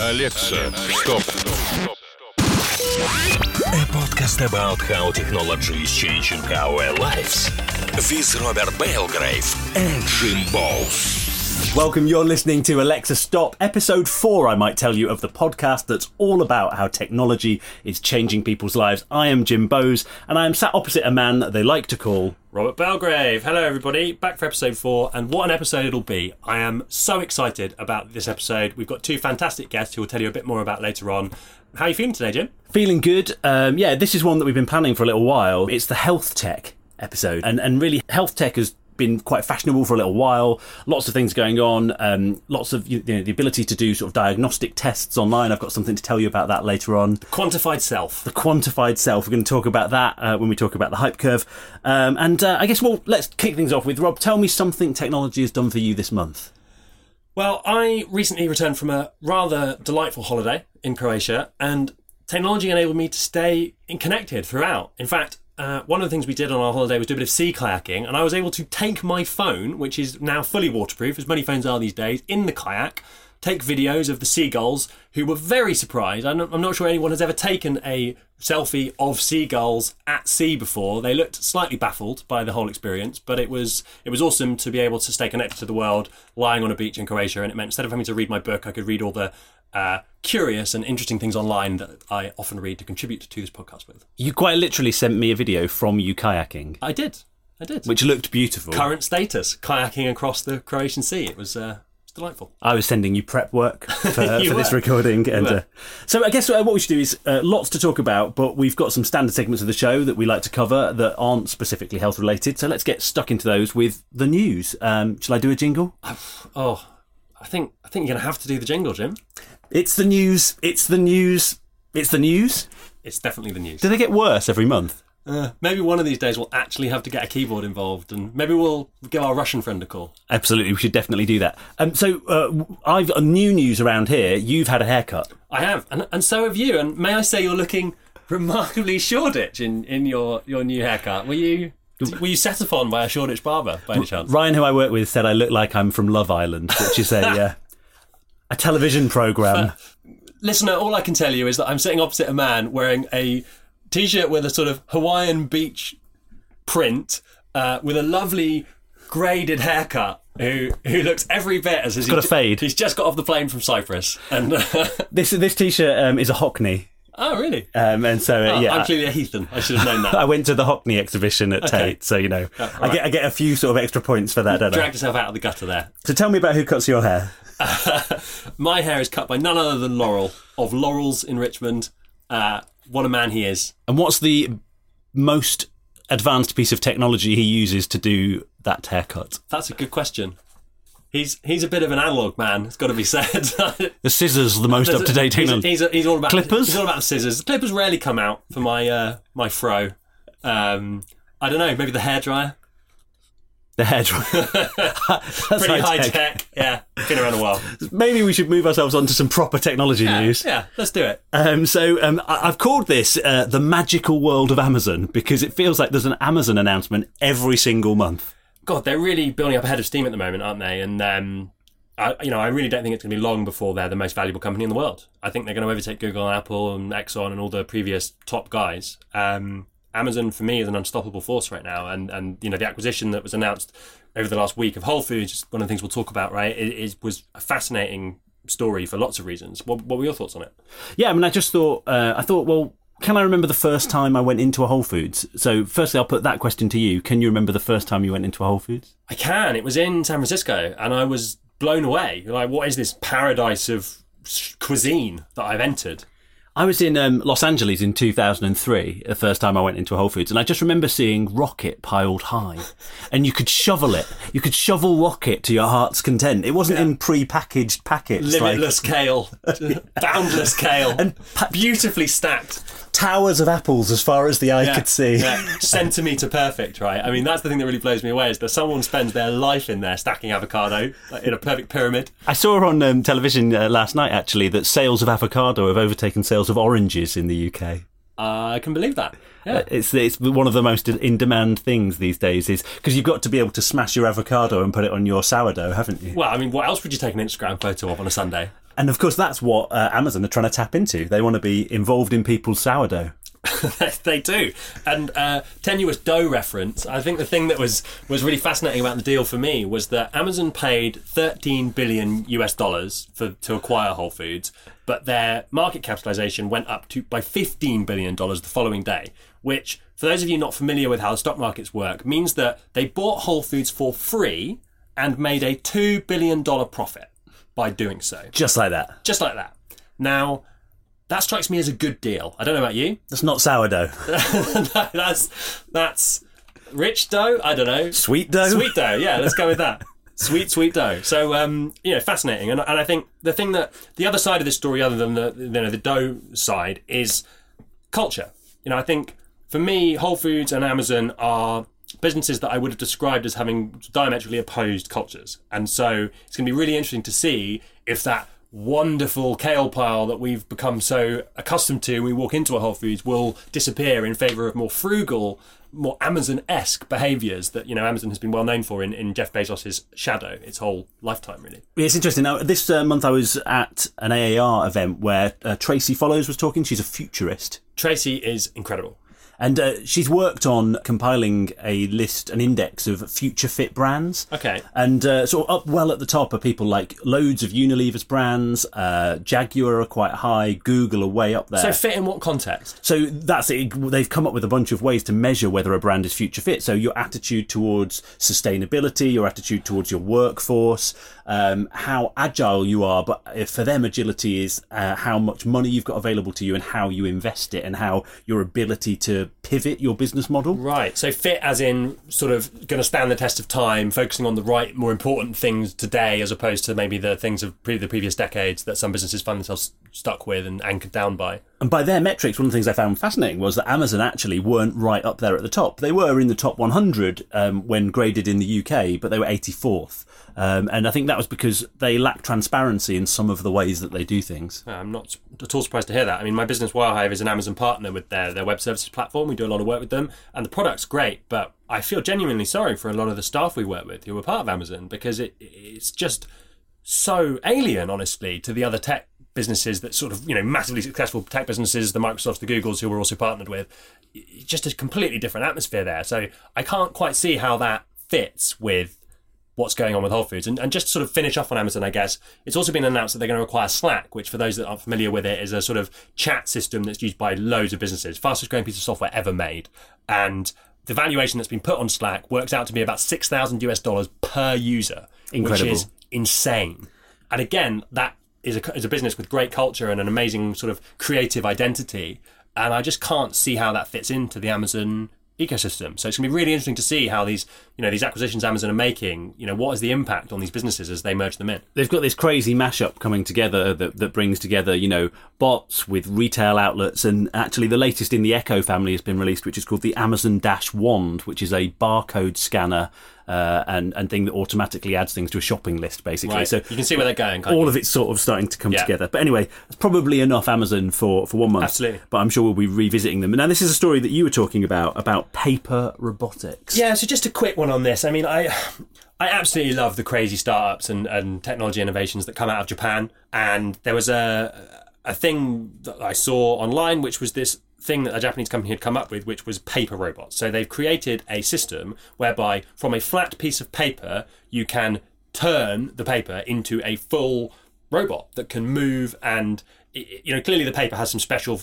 Alexa, stop. A podcast about how technology is changing our lives. With Robert Belgrave and Jim Bowles. Welcome, you're listening to Alexa Stop, episode four, I might tell you, of the podcast that's all about how technology is changing people's lives. I am Jim Bowes, and I am sat opposite a man that they like to call. Robert Belgrave. Hello, everybody. Back for episode four, and what an episode it'll be. I am so excited about this episode. We've got two fantastic guests who will tell you a bit more about later on. How are you feeling today, Jim? Feeling good. Um, yeah, this is one that we've been planning for a little while. It's the health tech episode, and, and really, health tech has been quite fashionable for a little while. Lots of things going on. Um, lots of you know, the ability to do sort of diagnostic tests online. I've got something to tell you about that later on. Quantified self. The quantified self. We're going to talk about that uh, when we talk about the hype curve. Um, and uh, I guess well, let's kick things off with Rob. Tell me something technology has done for you this month. Well, I recently returned from a rather delightful holiday in Croatia, and technology enabled me to stay connected throughout. In fact, uh, one of the things we did on our holiday was do a bit of sea kayaking, and I was able to take my phone, which is now fully waterproof, as many phones are these days, in the kayak, take videos of the seagulls, who were very surprised. I'm not, I'm not sure anyone has ever taken a selfie of seagulls at sea before. They looked slightly baffled by the whole experience, but it was it was awesome to be able to stay connected to the world, lying on a beach in Croatia, and it meant instead of having to read my book, I could read all the uh, curious and interesting things online that I often read to contribute to this podcast with. You quite literally sent me a video from you kayaking, I did. I did. which looked beautiful. current status kayaking across the Croatian Sea. It was, uh, delightful. I was sending you prep work for, for this recording, and uh, so I guess uh, what we should do is uh, lots to talk about, but we've got some standard segments of the show that we like to cover that aren't specifically health related. So let's get stuck into those with the news. Um, shall I do a jingle? Oh, I think I think you're gonna have to do the jingle, Jim. It's the news. It's the news. It's the news. It's definitely the news. Do they get worse every month? Uh, maybe one of these days we'll actually have to get a keyboard involved, and maybe we'll give our Russian friend a call. Absolutely, we should definitely do that. Um, so uh, I've got new news around here. You've had a haircut. I have, and and so have you. And may I say, you're looking remarkably Shoreditch in, in your, your new haircut. Were you were you set upon by a Shoreditch barber by any chance? Ryan, who I work with, said I look like I'm from Love Island, which is a uh, a television program. Listener, all I can tell you is that I'm sitting opposite a man wearing a t-shirt with a sort of Hawaiian beach print, uh, with a lovely graded haircut. Who who looks every bit as he's got a fade. He's just got off the plane from Cyprus, and This this t-shirt um, is a Hockney, oh really? um, and so uh, Oh, yeah. I'm clearly a heathen. I should have known that. I went to the Hockney exhibition at Okay. Tate, so you know I right. get I get a few sort of extra points for that, don't I? Dragged yourself out of the gutter there. So tell me about who cuts your hair. My hair is cut by none other than Laurel of Laurel's in Richmond. Uh, what a man he is. And what's the most advanced piece of technology he uses to do that haircut? That's a good question. He's he's a bit of an analog man. It's got to be said. The scissors, the most up to date He's, he's, he's all about Clippers? He's all about the scissors. The clippers rarely come out for my uh, my fro. Um, I don't know. Maybe the hairdryer. The hairdryer. Pretty high high-tech. tech. Yeah, been around a while. Maybe we should move ourselves on to some proper technology news. Yeah, let's do it. Um, so um, I- I've called this uh, the magical world of Amazon because it feels like there's an Amazon announcement every single month. God, they're really building up ahead of steam at the moment, aren't they? And um, I, you know, I really don't think it's going to be long before they're the most valuable company in the world. I think they're going to overtake Google and Apple and Exxon and all the previous top guys. Um, Amazon for me is an unstoppable force right now, and and you know the acquisition that was announced over the last week of Whole Foods, is one of the things we'll talk about, right? It, it was a fascinating story for lots of reasons. What, what were your thoughts on it? Yeah, I mean, I just thought, uh, I thought, well, can I remember the first time I went into a Whole Foods? So, firstly, I'll put that question to you. Can you remember the first time you went into a Whole Foods? I can. It was in San Francisco, and I was blown away. Like, what is this paradise of cuisine that I've entered? I was in um, Los Angeles in 2003, the first time I went into a Whole Foods, and I just remember seeing rocket piled high, and you could shovel it. You could shovel rocket to your heart's content. It wasn't in pre-packaged packets, like limitless kale, boundless kale, and beautifully stacked. Towers of apples as far as the eye could see. Yeah, centimeter perfect, right? I mean, that's the thing that really blows me away is that someone spends their life in there stacking avocado like, in a perfect pyramid. I saw on um, television uh, last night actually that sales of avocado have overtaken sales of oranges in the UK. Uh, I can believe that. Yeah. It's it's one of the most in demand things these days is because you've got to be able to smash your avocado and put it on your sourdough, haven't you? Well, I mean, what else would you take an Instagram photo of on a Sunday? And of course, that's what uh, Amazon are trying to tap into. They want to be involved in people's sourdough. they do. And uh, tenuous dough reference. I think the thing that was was really fascinating about the deal for me was that Amazon paid 13 billion US dollars for to acquire Whole Foods, but their market capitalization went up to by 15 billion dollars the following day, which for those of you not familiar with how the stock markets work means that they bought Whole Foods for free and made a 2 billion dollar profit by doing so. Just like that. Just like that. Now, that strikes me as a good deal. I don't know about you. That's not sourdough. that's that's rich dough. I don't know. Sweet dough. Sweet dough. Yeah, let's go with that. Sweet, sweet dough. So, um, you know, fascinating. And, and I think the thing that the other side of this story, other than the you know the dough side, is culture. You know, I think for me, Whole Foods and Amazon are businesses that I would have described as having diametrically opposed cultures. And so it's going to be really interesting to see if that wonderful kale pile that we've become so accustomed to when we walk into a Whole Foods will disappear in favour of more frugal, more Amazon-esque behaviours that you know Amazon has been well known for in, in Jeff Bezos's shadow its whole lifetime, really. It's interesting. Now, this uh, month I was at an AAR event where uh, Tracy Follows was talking. She's a futurist. Tracy is incredible. And uh, she's worked on compiling a list, an index of future fit brands. Okay. And uh, sort of up well at the top are people like loads of Unilever's brands, uh, Jaguar are quite high, Google are way up there. So fit in what context? So that's it. They've come up with a bunch of ways to measure whether a brand is future fit. So your attitude towards sustainability, your attitude towards your workforce, um, how agile you are. But for them, agility is uh, how much money you've got available to you and how you invest it and how your ability to pivot your business model. Right. So fit as in sort of going to stand the test of time, focusing on the right, more important things today as opposed to maybe the things of pre- the previous decades that some businesses find themselves stuck with and anchored down by. And by their metrics, one of the things I found fascinating was that Amazon actually weren't right up there at the top. They were in the top 100 um, when graded in the UK, but they were 84th. Um, and I think that was because they lack transparency in some of the ways that they do things. I'm not at all surprised to hear that. I mean, my business Wirehive is an Amazon partner with their, their web services platform. We do a lot of work with them, and the product's great. But I feel genuinely sorry for a lot of the staff we work with who are part of Amazon because it, it's just so alien, honestly, to the other tech businesses that sort of you know massively successful tech businesses, the Microsofts, the Googles, who we're also partnered with. Just a completely different atmosphere there. So I can't quite see how that fits with what's going on with Whole Foods. And, and just to sort of finish off on Amazon, I guess, it's also been announced that they're going to require Slack, which for those that aren't familiar with it is a sort of chat system that's used by loads of businesses, fastest growing piece of software ever made. And the valuation that's been put on Slack works out to be about 6,000 US dollars per user, Incredible. which is insane. And again, that is a, is a business with great culture and an amazing sort of creative identity. And I just can't see how that fits into the Amazon ecosystem. So it's going to be really interesting to see how these, you know, these acquisitions Amazon are making, you know, what is the impact on these businesses as they merge them in? They've got this crazy mashup coming together that, that brings together, you know, bots with retail outlets. And actually, the latest in the Echo family has been released, which is called the Amazon Dash Wand, which is a barcode scanner uh, and and thing that automatically adds things to a shopping list, basically. Right. So you can see where they're going. all you? of it's sort of starting to come Yeah. together. But anyway, it's probably enough Amazon for, for one month. Absolutely. But I'm sure we'll be revisiting them. Now, this is a story that you were talking about, about paper robotics. Yeah, so just a quick one on this. I mean, I I absolutely love the crazy startups and, and technology innovations that come out of Japan. And there was a a thing that I saw online, which was this thing that a Japanese company had come up with, which was paper robots. So they've created a system whereby from a flat piece of paper you can turn the paper into a full robot that can move and you know clearly the paper has some special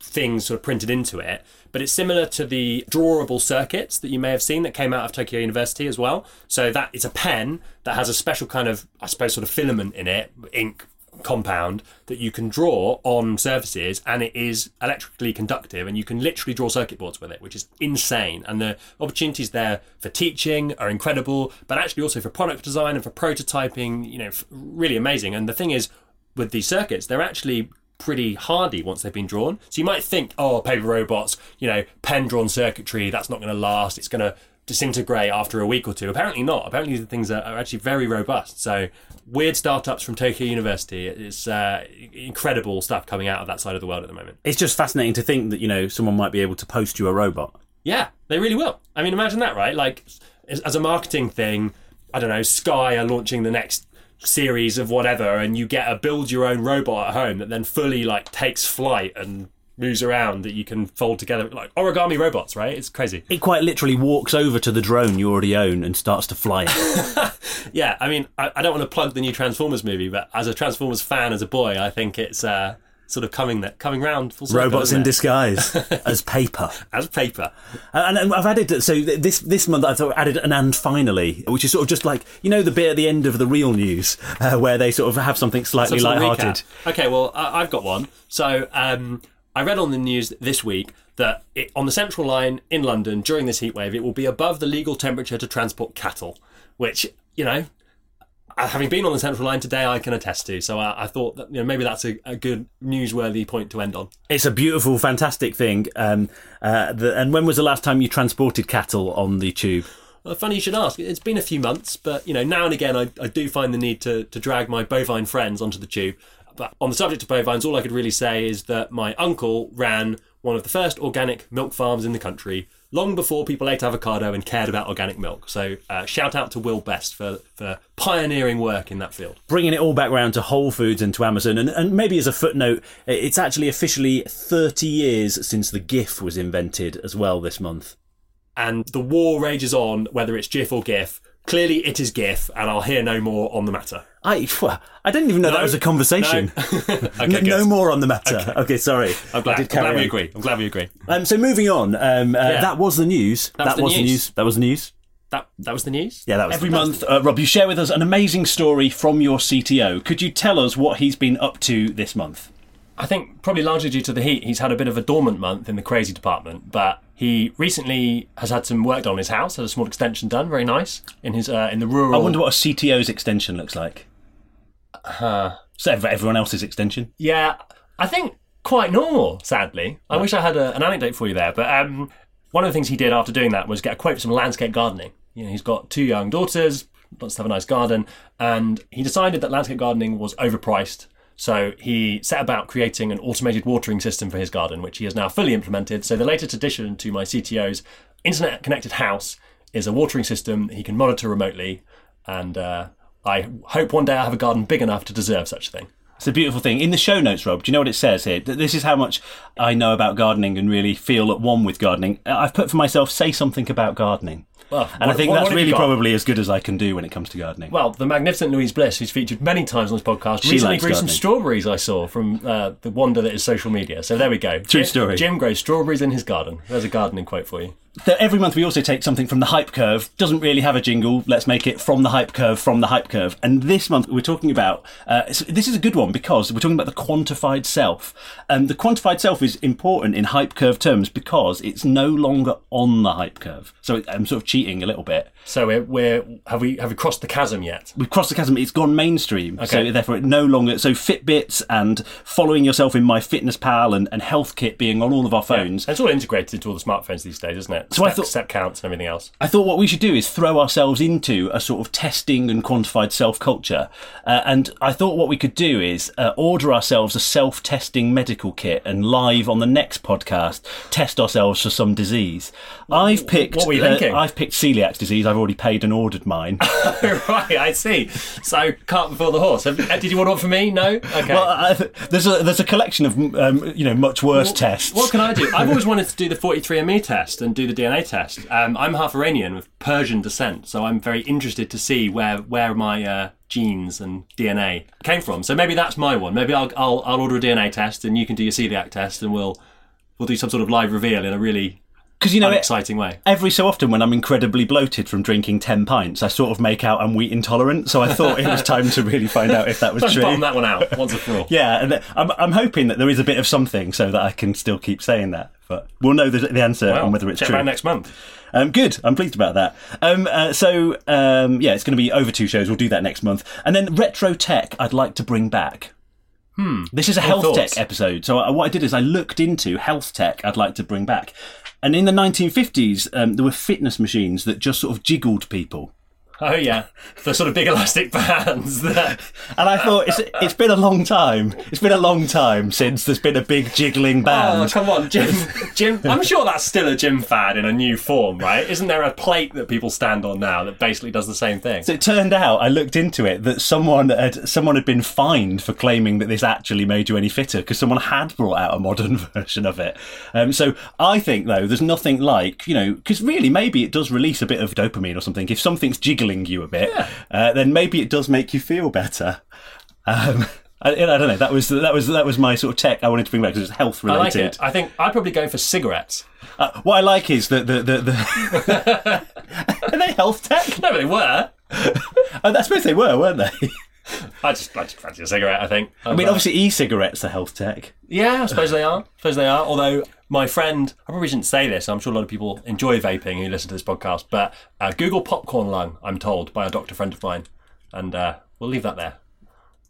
things sort of printed into it. But it's similar to the drawable circuits that you may have seen that came out of Tokyo University as well. So that it's a pen that has a special kind of, I suppose, sort of filament in it, ink compound that you can draw on surfaces and it is electrically conductive and you can literally draw circuit boards with it which is insane and the opportunities there for teaching are incredible but actually also for product design and for prototyping you know really amazing and the thing is with these circuits they're actually pretty hardy once they've been drawn. So you might think, oh, paper robots, you know, pen drawn circuitry, that's not going to last. It's going to disintegrate after a week or two. Apparently not. Apparently the things are, are actually very robust. So weird startups from Tokyo University. It's uh, incredible stuff coming out of that side of the world at the moment. It's just fascinating to think that, you know, someone might be able to post you a robot. Yeah, they really will. I mean, imagine that, right? Like, as as a marketing thing, I don't know, Sky are launching the next series of whatever, and you get a build your own robot at home that then fully like takes flight and moves around that you can fold together like origami robots, right? It's crazy. It quite literally walks over to the drone you already own and starts to fly it. Yeah, I mean, I, I don't want to plug the new Transformers movie, but as a Transformers fan, as a boy, I think it's uh, sort of coming that coming round full circle. Robots in it? disguise as paper. as paper. And, and I've added so this this month I've added an and finally, which is sort of just like you know the bit at the end of the real news uh, where they sort of have something slightly Some sort of light-hearted. recap. Okay, well, I, I've got one. So um, I read on the news this week that it, on the Central Line in London during this heat wave, it will be above the legal temperature to transport cattle, which you know. uh, Having been on the Central Line today, I can attest to. So I, I thought that you know maybe that's a, a good newsworthy point to end on. It's a beautiful, fantastic thing. Um, uh, the, and when was the last time you transported cattle on the tube? Well, funny you should ask. It's been a few months, but you know now and again I, I do find the need to, to drag my bovine friends onto the tube. But on the subject of bovines, all I could really say is that my uncle ran one of the first organic milk farms in the country long before people ate avocado and cared about organic milk. So uh, shout out to Will Best for, for pioneering work in that field. Bringing it all back round to Whole Foods and to Amazon, and, and maybe as a footnote, it's actually officially 30 years since the GIF was invented as well this month. And the war rages on, whether it's GIF or GIF. Clearly, it is GIF, and I'll hear no more on the matter. I, I didn't even know that was a conversation. okay, N- good. no more on the matter. Okay, sorry. I'm glad, I I'm glad we agree. I'm glad we agree. Um, so moving on, um, uh, Yeah. that was the news. That was the news. That was the news. That that was the news. Yeah, that was Every the month, uh, Rob, you share with us an amazing story from your CTO. Could you tell us what he's been up to this month? I think probably largely due to the heat, he's had a bit of a dormant month in the crazy department. But he recently has had some work done on his house, had a small extension done, very nice in his uh, in the rural. I wonder what a CTO's extension looks like. Uh, So everyone else's extension. yeah, I think quite normal. Sadly, I wish I had a, an anecdote for you there. But um, one of the things he did after doing that was get a quote for some landscape gardening. You know, he's got two young daughters, wants to have a nice garden, and he decided that landscape gardening was overpriced. So he set about creating an automated watering system for his garden, which he has now fully implemented. So the latest addition to my CTO's internet connected house is a watering system he can monitor remotely, and uh, I hope one day I have a garden big enough to deserve such a thing. It's a beautiful thing. In the show notes, Rob, do you know what it says here? Th- This is how much I know about gardening and really feel at one with gardening. Uh, I've put for myself, say something about gardening. Well, And I think what- that's what really probably as good as I can do when it comes to gardening. Well, the magnificent Louise Bliss, who's featured many times on this podcast, She recently grew some strawberries I saw from uh, the wonder that is social media. So there we go. True Jim- story. Jim grows strawberries in his garden. There's a gardening quote for you. Th- every month we also take something from the hype curve doesn't really have a jingle let's make it from the hype curve from the hype curve. And this month we're talking about uh, this is a good one because we're talking about the quantified self. Um, the quantified self is important in hype curve terms because it's no longer on the hype curve. So i'm sort of cheating a little bit. So we're, we're have we have we crossed the chasm yet? we've crossed the chasm it's gone mainstream. Okay. so therefore it no longer so fitbits and following yourself in my fitness pal and, and health kit being on all of our phones. And it's all integrated into all the smartphones these days, isn't it? So I thought- step counts and everything else. I thought what we should do is throw ourselves into a sort of testing and quantified self culture. Uh, and I thought what we could do is uh, order ourselves a self testing medical kit and live on the next podcast test ourselves for some disease. I've picked. what were you uh, thinking? I've picked celiac disease. I've already paid and ordered mine. right, I see. So cart before the horse. Uh, did you want one for me? No. Okay. well, there's a there's a collection of um, you know much worse tests. What can I do? I've always wanted to do the 43andMe test and do the DNA test. Um, I'm half Iranian with Persian descent, so I'm very interested to see where where my uh, genes and DNA came from. So maybe that's my one. Maybe I'll, I'll I'll order a DNA test and you can do your celiac test, and we'll we'll do some sort of live reveal in a really Because you know exciting way. every so often when I'm incredibly bloated from drinking 10 pints, I sort of make out I'm wheat intolerant. So I thought it was time to really find out if that was Let's true. bottom that one out once and for all. Yeah, and I'm, I'm hoping that there is a bit of something so that I can still keep saying that. But we'll know the, the answer Well, on whether it's check true. next month. Um, good. I'm pleased about that. Um, uh, so, um, yeah, it's going to be over two shows. We'll do that next month. And then retro tech, I'd like to bring back. Hmm. This is a health thoughts? tech episode. So, I, what I did is I looked into health tech I'd like to bring back. And in the 1950s, um, there were fitness machines that just sort of jiggled people. Oh yeah, the sort of big elastic bands. That... And I thought it's it's been a long time. It's been a long time since there's been a big jiggling band. Oh come on, Jim. Jim, I'm sure that's still a gym fad in a new form, right? Isn't there a plate that people stand on now that basically does the same thing? So it turned out, I looked into it, that someone had someone had been fined for claiming that this actually made you any fitter because someone had brought out a modern version of it. Um, so I think though, there's nothing like you know, because really maybe it does release a bit of dopamine or something. If something's jiggling you a bit, Yeah. uh, then maybe it does make you feel better. Um, I, I don't know. That was that was that was my sort of tech I wanted to bring back because it's health I like related. it. I think I'd probably go for cigarettes. Uh, what I like is that the the, the are they health tech? No, but they were. I suppose they were, weren't they? I just, I just fancy a cigarette. I think. I mean, obviously e-cigarettes are health tech. Yeah, I suppose they are. I suppose they are. Although my friend, I probably shouldn't say this. I'm sure a lot of people enjoy vaping who listen to this podcast. But uh, Google popcorn lung, I'm told by a doctor friend of mine, and uh, we'll leave that there.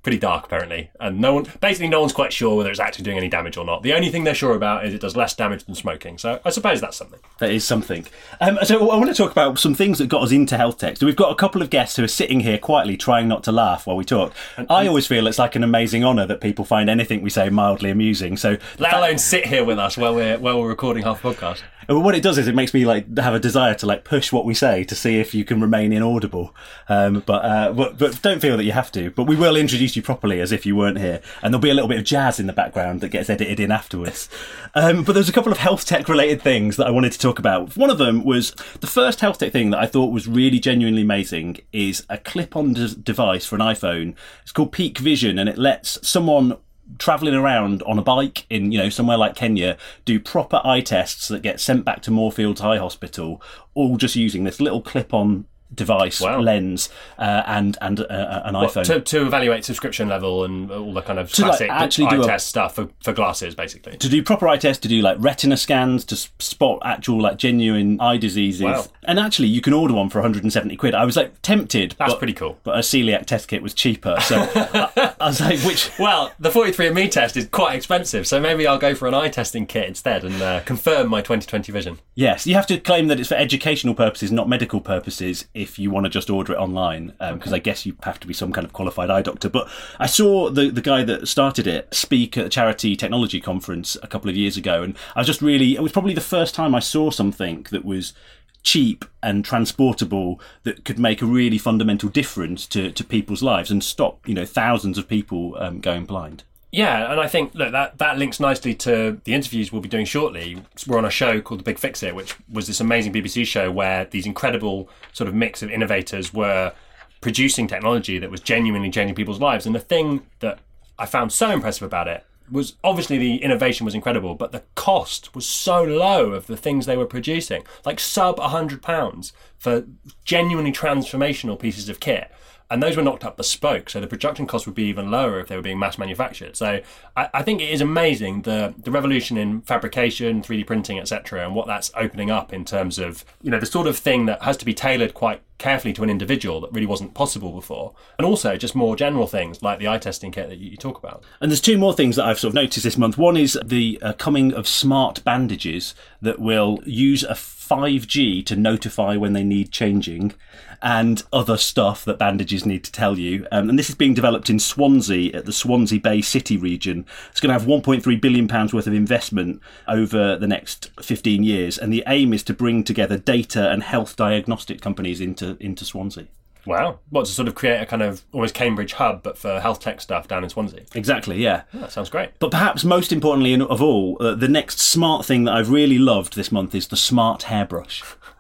Pretty dark, apparently, and no one, basically, no one's quite sure whether it's actually doing any damage or not. The only thing they're sure about is it does less damage than smoking. So I suppose that's something. That is something. Um, so I want to talk about some things that got us into health tech. So we've got a couple of guests who are sitting here quietly trying not to laugh while we talk. I always feel it's like an amazing honour that people find anything we say mildly amusing. So Let alone sit here with us while we're while we're recording half a podcast. Well, what it does is it makes me like have a desire to like push what we say to see if you can remain inaudible. Um, but, uh, but but don't feel that you have to. But we will introduce you properly as if you weren't here, and there'll be a little bit of jazz in the background that gets edited in afterwards. Um, but there's a couple of health tech related things that I wanted to talk about. One of them was the first health tech thing that I thought was really genuinely amazing is a clip-on de- device for an iPhone. It's called Peek Vision, and it lets someone traveling around on a bike in you know somewhere like Kenya do proper eye tests that get sent back to Moorfields Eye Hospital all just using this little clip-on device Wow. lens uh, and and uh, an iPhone To, to evaluate subscription level and all the kind of like, classic actually eye do a- test stuff for, for glasses, basically. to do proper eye tests, to do like retina scans, to spot actual like genuine eye diseases. Wow. And actually, you can order one for 170 quid. I was like tempted. That's but- pretty cool. But a celiac test kit was cheaper, so I, I was like, which Well, the 43andMe test is quite expensive, so maybe I'll go for an eye testing kit instead and uh, confirm my 2020 vision. Yes, you have to claim that it's for educational purposes, not medical purposes, if you want to just order it online, because I guess you have to be some kind of qualified eye doctor. But I saw the, the guy that started it speak at a charity technology conference a couple of years ago, and I was just really, it was probably the first time I saw something that was cheap and transportable that could make a really fundamental difference to, to people's lives and stop, you know, thousands of people um, going blind. Yeah, and I think look that that links nicely to the interviews we'll be doing shortly. We're on a show called The Big Fix It, which was this amazing BBC show where these incredible sort of mix of innovators were producing technology that was genuinely changing people's lives. And the thing that I found so impressive about it was obviously the innovation was incredible, but the cost was so low of the things they were producing, like sub a hundred pounds for genuinely transformational pieces of kit. And those were knocked up bespoke, so the production cost would be even lower if they were being mass manufactured. So I, I think it is amazing the the revolution in fabrication, 3D printing, etc., and what that's opening up in terms of you know the sort of thing that has to be tailored quite carefully to an individual that really wasn't possible before, and also just more general things like the eye testing kit that you, you talk about. And there's two more things that I've sort of noticed this month. One is the uh, coming of smart bandages that will use a 5G to notify when they need changing and other stuff that bandages need to tell you. Um, and this is being developed in Swansea at the Swansea Bay City region. It's going to have 1.3 billion pounds worth of investment over the next 15 years. And the aim is to bring together data and health diagnostic companies into, into Swansea. Wow, what to sort of create a kind of almost Cambridge hub, but for health tech stuff down in Swansea. Exactly, yeah. That sounds great. But perhaps most importantly of all, uh, the next smart thing that I've really loved this month is the smart hairbrush.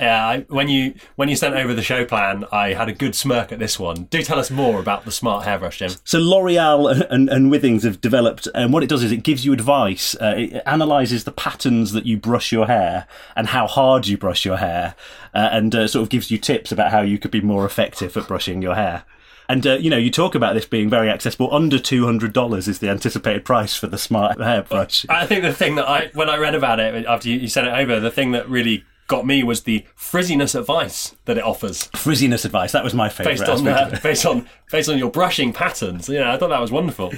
Yeah, I, when you when you sent over the show plan, I had a good smirk at this one. Do tell us more about the smart hairbrush, Jim. So L'Oreal and, and Withings have developed, and what it does is it gives you advice. Uh, it analyzes the patterns that you brush your hair and how hard you brush your hair, uh, and uh, sort of gives you tips about how you could be more effective at brushing your hair. And uh, you know, you talk about this being very accessible. Under two hundred dollars is the anticipated price for the smart hairbrush. I think the thing that I when I read about it after you, you sent it over, the thing that really got me was the frizziness advice that it offers Frizziness advice. That was my favourite. based on uh, based on based on your brushing patterns. yeah, I thought that was wonderful.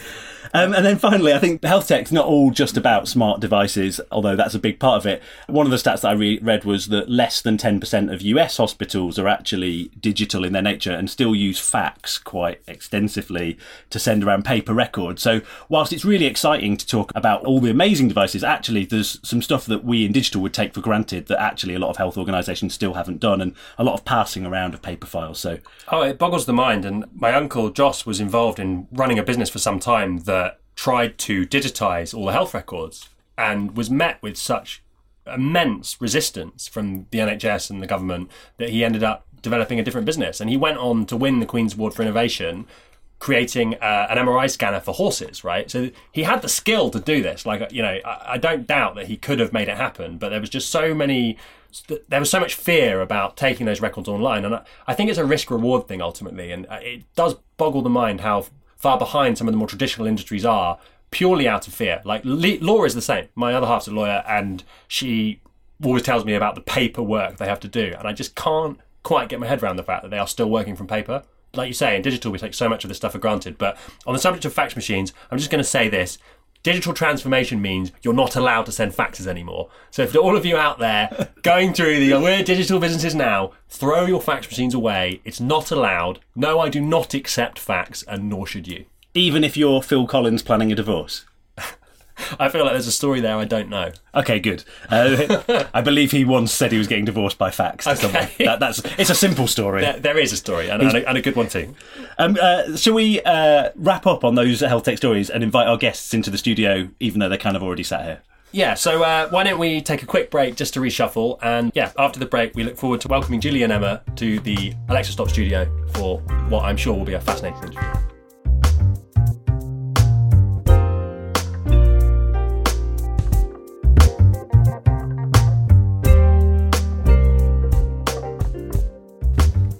Um, and then finally, I think health tech's not all just about smart devices, although that's a big part of it. One of the stats that I re- read was that less than 10% of US hospitals are actually digital in their nature and still use fax quite extensively to send around paper records. So, whilst it's really exciting to talk about all the amazing devices, actually, there's some stuff that we in digital would take for granted that actually a lot of health organisations still haven't done, and a lot of passing around of paper files. So, Oh, it boggles the mind. And my uncle Joss was involved in running a business for some time that tried to digitize all the health records and was met with such immense resistance from the NHS and the government that he ended up developing a different business. And he went on to win the Queen's Award for Innovation. Creating uh, an MRI scanner for horses, right? So he had the skill to do this. Like, you know, I, I don't doubt that he could have made it happen, but there was just so many there was so much fear about taking those records online, and I, I think it's a risk reward thing ultimately, and uh, it does boggle the mind how far behind some of the more traditional industries are purely out of fear. Like law is the same. My other half's a lawyer, and she always tells me about the paperwork they have to do, and I just can't quite get my head around the fact that they are still working from paper. Like you say, in digital, we take so much of this stuff for granted. But on the subject of fax machines, I'm just going to say this digital transformation means you're not allowed to send faxes anymore. So if all of you out there going through the we're digital businesses now, throw your fax machines away. It's not allowed. No, I do not accept fax, and nor should you. even if you're Phil Collins planning a divorce. I feel like there's a story there I don't know. Okay, good. Uh, I believe he once said he was getting divorced by fax. Okay. That, that's it's a simple story. There, there is a story, and, and, a, and a good one too. Um, uh, shall we uh, wrap up on those health tech stories and invite our guests into the studio, even though they're kind of already sat here? Yeah, so uh, why don't we take a quick break just to reshuffle? And yeah, after the break, we look forward to welcoming Julie and Emma to the Alexa Stop studio for what I'm sure will be a fascinating interview.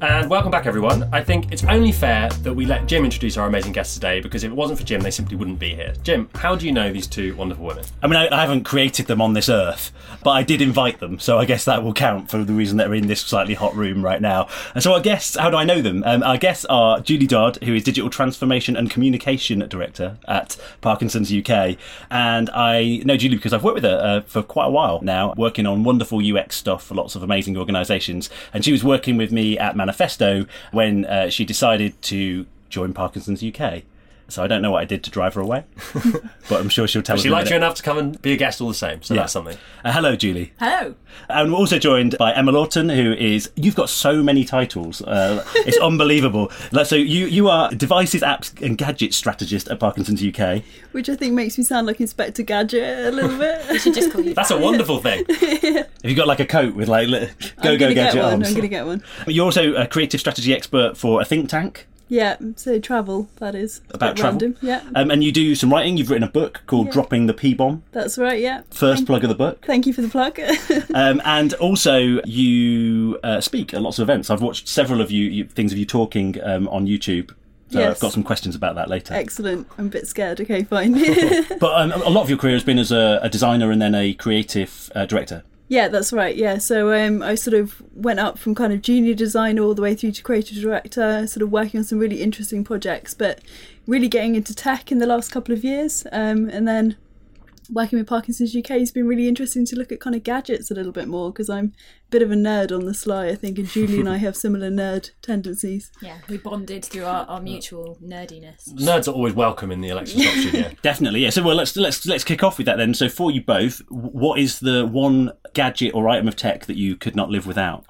And welcome back, everyone. I think it's only fair that we let Jim introduce our amazing guests today because if it wasn't for Jim, they simply wouldn't be here. Jim, how do you know these two wonderful women? I mean, I, I haven't created them on this earth, but I did invite them, so I guess that will count for the reason that they're in this slightly hot room right now. And so our guests, how do I know them? Um, our guests are Julie Dodd, who is Digital Transformation and Communication Director at Parkinson's UK. And I know Julie because I've worked with her uh, for quite a while now, working on wonderful UX stuff for lots of amazing organisations. And she was working with me at Manifesto when uh, she decided to join Parkinson's UK. So I don't know what I did to drive her away, but I'm sure she'll tell us. She in liked you minute. enough to come and be a guest all the same, so Yeah. that's something. Uh, hello, Julie. Hello. And we're also joined by Emma Lawton, who is. You've got so many titles. Uh, it's unbelievable. Like, So you you are devices, apps, and gadgets strategist at Parkinson's UK. Which I think makes me sound like Inspector Gadget a little bit. we should just call you That's a wonderful thing. Have you got like a coat with like go I'm go gadget get one. arms? I'm gonna get one. You're also a creative strategy expert for a think tank Yeah. So travel. That is about travel. Random. Yeah. Um, and you do some writing. You've written a book called Yeah. "Dropping the P Bomb." That's right. Yeah. First Thank, plug of the book. Thank you for the plug. Um, and also, you uh, speak at lots of events. I've watched several of you, you things of you talking um, on YouTube. So Yes. I've got some questions about that later. Excellent. I'm a bit scared. Okay, fine. But um, a lot of your career has been as a, a designer and then a creative uh, director. Yeah, that's right. Yeah, so um, I sort of went up from kind of junior designer all the way through to creative director, sort of working on some really interesting projects, but really getting into tech in the last couple of years. Um, and then working with Parkinson's UK has been really interesting to look at kind of gadgets a little bit more because I'm a bit of a nerd on the sly, I think, and Julie and I have similar nerd tendencies. Yeah, we bonded through our, our mutual nerdiness. Nerds are always welcome in the Alexa Stop studio. Definitely, yeah. So well, let's let's let's kick off with that then. So for you both, what is the one gadget or item of tech that you could not live without?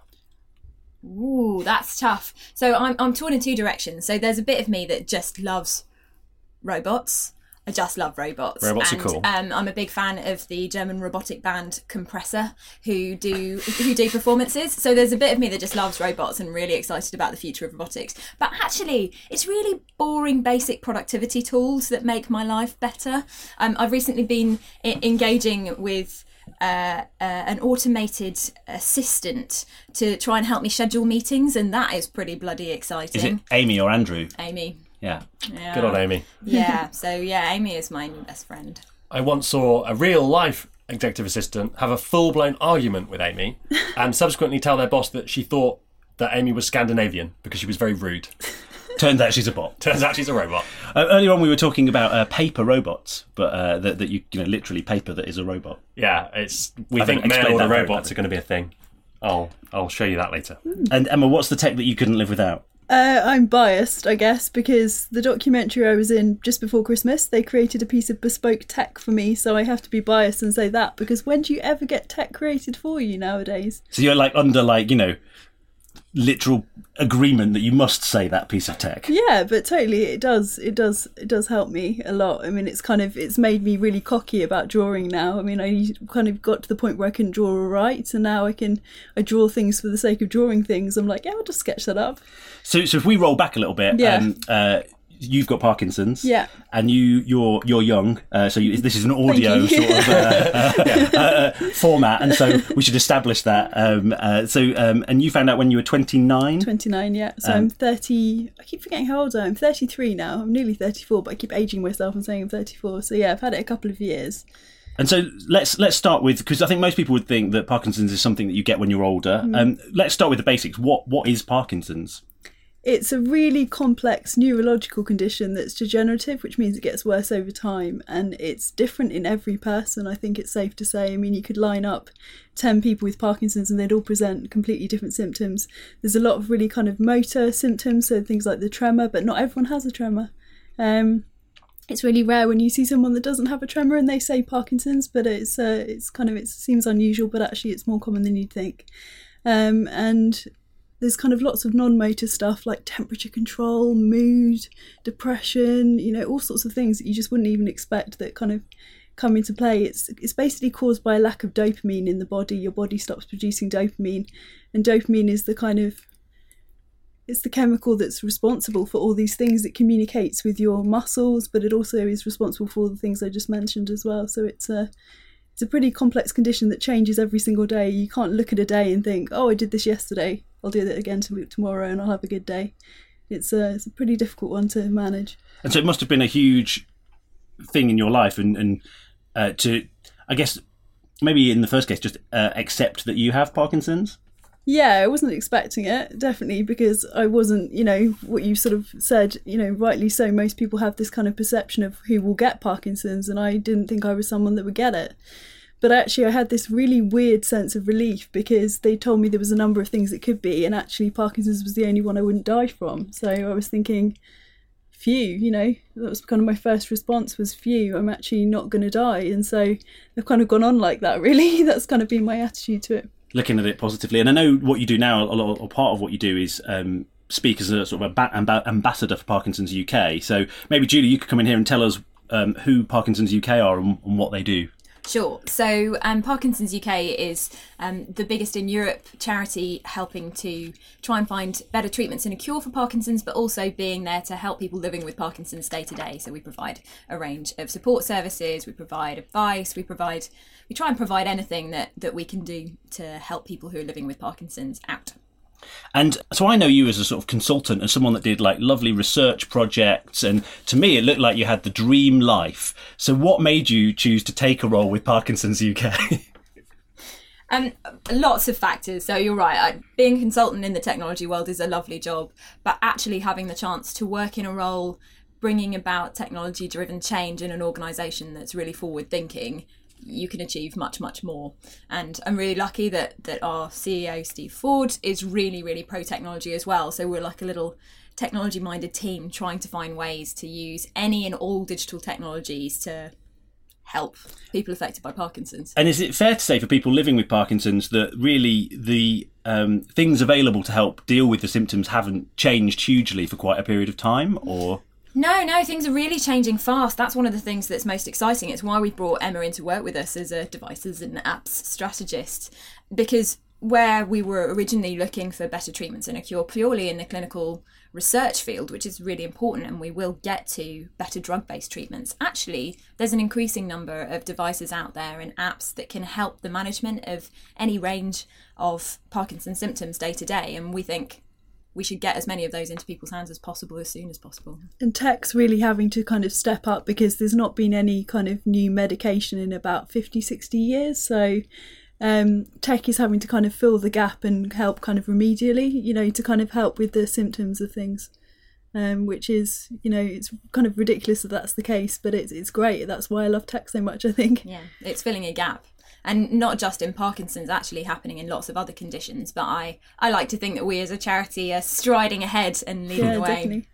Ooh, that's tough. So I'm I'm torn in two directions. So there's a bit of me that just loves robots. I just love robots. Robots are and, cool. Um, I'm a big fan of the German robotic band Compressor, who do who do performances. So there's a bit of me that just loves robots and really excited about the future of robotics. But actually, it's really boring, basic productivity tools that make my life better. Um, I've recently been I- engaging with uh, uh, an automated assistant to try and help me schedule meetings, and that is pretty bloody exciting. Is it Amy or Andrew? Amy? Yeah. Yeah. Good on Amy. Yeah. So yeah, Amy is my new best friend. I once saw a real life executive assistant have a full blown argument with Amy and subsequently tell their boss that she thought that Amy was Scandinavian because she was very rude. Turns out she's a bot. Turns out she's a robot. Uh, earlier on, we were talking about uh, paper robots, but uh, that, that you, you know, literally paper that is a robot. Yeah, it's. We I think think mail order robots are going to be a thing. I'll I'll show you that later. And Emma, what's the tech that you couldn't live without? Uh, I'm biased, I guess, because the documentary I was in just before Christmas, they created a piece of bespoke tech for me, so I have to be biased and say that because when do you ever get tech created for you nowadays? So you're like under like you know literal agreement that you must say that piece of tech. Yeah, but totally, it does, it does, it does help me a lot. I mean, it's kind of, it's made me really cocky about drawing now. I mean, I kind of got to the point where I couldn't draw all right, and now I can, I draw things for the sake of drawing things. I'm like, yeah, I'll just sketch that up. So so if we roll back a little bit, Yeah. um, uh, you've got Parkinson's. Yeah. And you you're you're young, uh, so you, this is an audio sort of uh, uh, uh, format, and so we should establish that. Um, uh, so um, and you found out when you were 29. 29, yeah. So Um, I'm 30. I keep forgetting how old I am. I'm 33 now. I'm nearly 34, but I keep aging myself and saying I'm 34. So yeah, I've had it a couple of years. And so let's let's start with because I think most people would think that Parkinson's is something that you get when you're older. Mm. Um, let's start with the basics. What what is Parkinson's? It's a really complex neurological condition that's degenerative, which means it gets worse over time, and it's different in every person. I think it's safe to say. I mean, you could line up 10 people with Parkinson's and they'd all present completely different symptoms. There's a lot of really kind of motor symptoms, so things like the tremor, but not everyone has a tremor. Um, it's really rare when you see someone that doesn't have a tremor and they say Parkinson's, but it's uh, it's kind of it seems unusual, but actually it's more common than you'd think. Um, and there's kind of lots of non-motor stuff like temperature control, mood, depression, you know, all sorts of things that you just wouldn't even expect that kind of come into play. It's it's basically caused by a lack of dopamine in the body. Your body stops producing dopamine, and dopamine is the kind of it's the chemical that's responsible for all these things. It communicates with your muscles, but it also is responsible for all the things I just mentioned as well. So it's a it's a pretty complex condition that changes every single day. You can't look at a day and think, "Oh, I did this yesterday. I'll do it again tomorrow, and I'll have a good day." It's a it's a pretty difficult one to manage. And so it must have been a huge thing in your life, and and uh, to I guess maybe in the first case just uh, accept that you have Parkinson's. Yeah, I wasn't expecting it, definitely, because I wasn't, you know, what you sort of said, you know, rightly so. Most people have this kind of perception of who will get Parkinson's, and I didn't think I was someone that would get it. But actually, I had this really weird sense of relief because they told me there was a number of things it could be, and actually, Parkinson's was the only one I wouldn't die from. So I was thinking, phew, you know, that was kind of my first response was, phew, I'm actually not going to die. And so I've kind of gone on like that, really. That's kind of been my attitude to it. Looking at it positively. And I know what you do now, a lot, or part of what you do is um, speak as a sort of a ba- amba- ambassador for Parkinson's UK. So maybe Julie, you could come in here and tell us um, who Parkinson's UK are and, and what they do. Sure. So, um, Parkinson's UK is um, the biggest in Europe charity helping to try and find better treatments and a cure for Parkinson's, but also being there to help people living with Parkinson's day to day. So, we provide a range of support services, we provide advice, we provide, we try and provide anything that, that we can do to help people who are living with Parkinson's out. And so I know you as a sort of consultant and someone that did like lovely research projects. And to me, it looked like you had the dream life. So what made you choose to take a role with Parkinson's UK? Um, lots of factors. So you're right. I, being a consultant in the technology world is a lovely job, but actually having the chance to work in a role bringing about technology-driven change in an organisation that's really forward-thinking, you can achieve much, much more. And I'm really lucky that that our CEO Steve Ford is really, really pro-technology as well. So we're like a little technology-minded team trying to find ways to use any and all digital technologies to help people affected by Parkinson's. And is it fair to say for people living with Parkinson's that really the um, things available to help deal with the symptoms haven't changed hugely for quite a period of time, or No, no, things are really changing fast. That's one of the things that's most exciting. It's why we brought Emma in to work with us as a devices and apps strategist. Because where we were originally looking for better treatments and a cure purely in the clinical research field, which is really important, and we will get to better drug based treatments, actually, there's an increasing number of devices out there and apps that can help the management of any range of Parkinson's symptoms day to day. And we think we should get as many of those into people's hands as possible as soon as possible. And tech's really having to kind of step up because there's not been any kind of new medication in about 50, 60 years. So um, tech is having to kind of fill the gap and help kind of remedially, you know, to kind of help with the symptoms of things. Um, which is, you know, it's kind of ridiculous that that's the case, but it's it's great. That's why I love tech so much. I think. Yeah, it's filling a gap and not just in Parkinson's, actually happening in lots of other conditions. But I, I like to think that we as a charity are striding ahead and leading Yeah, the way. definitely.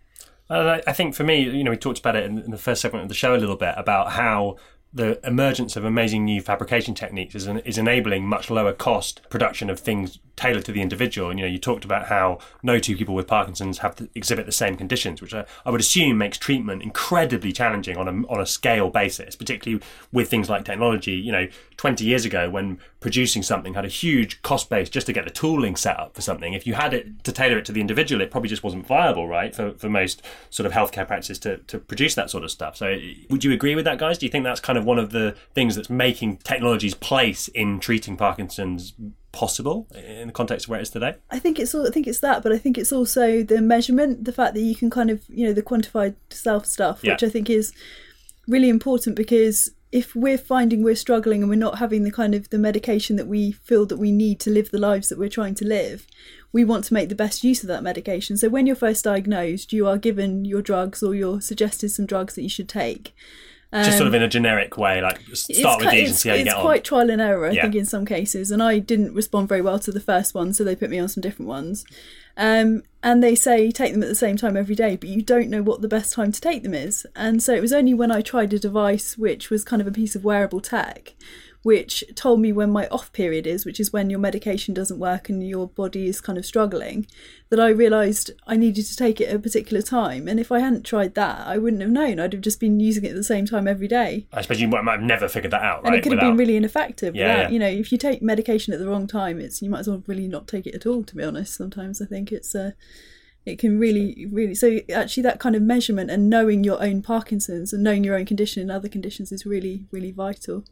I I think for me, you know, we talked about it in in the first segment of the show a little bit about how the emergence of amazing new fabrication techniques is, is enabling much lower cost production of things tailored to the individual. And you know, you talked about how no two people with Parkinson's have to exhibit the same conditions, which I, I would assume makes treatment incredibly challenging on a on a scale basis, particularly with things like technology. You know, 20 years ago when producing something had a huge cost base just to get the tooling set up for something. If you had it to tailor it to the individual, it probably just wasn't viable, right? For for most sort of healthcare practices to to produce that sort of stuff. So, would you agree with that, guys? Do you think that's kind of one of the things that's making technology's place in treating Parkinson's possible in the context of where it is today? I think it's all, I think it's that, but I think it's also the measurement, the fact that you can kind of you know the quantified self stuff, Yeah. which I think is really important because if we're finding we're struggling and we're not having the kind of the medication that we feel that we need to live the lives that we're trying to live, we want to make the best use of that medication. So when you're first diagnosed, you are given your drugs or you're suggested some drugs that you should take. Just sort of in a generic way, like start with these and see how you get on. It's quite trial and error, I Yeah. think, in some cases. And I didn't respond very well to the first one, so they put me on some different ones. Um, and they say take them at the same time every day, but you don't know what the best time to take them is. And so it was only when I tried a device which was kind of a piece of wearable tech, which told me when my off period is, which is when your medication doesn't work and your body is kind of struggling, that I realised I needed to take it at a particular time. And if I hadn't tried that, I wouldn't have known. I'd have just been using it at the same time every day I suppose you might, have never figured that out, right? and it could have been really ineffective. Yeah, without, yeah. You know, if you take medication at the wrong time, it's you might as well really not take it at all. To be honest, sometimes I think it's uh, it can really, really. So actually, that kind of measurement and knowing your own Parkinson's and knowing your own condition and other conditions is really, really vital.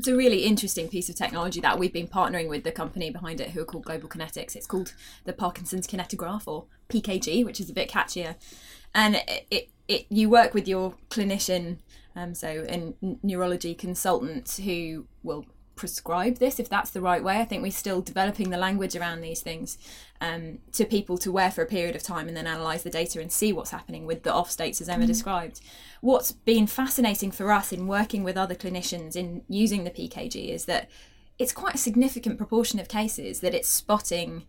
It's a really interesting piece of technology that we've been partnering with the company behind it, who are called Global Kinetics. It's called the Parkinson's Kinetograph, or PKG, which is a bit catchier. And it, it, it you work with your clinician, um, so a neurology consultant, who will prescribe this if that's the right way. I think we're still developing the language around these things um, to people to wear for a period of time and then analyze the data and see what's happening with the off states as Emma described. What's been fascinating for us in working with other clinicians in using the PKG is that it's quite a significant proportion of cases that it's spotting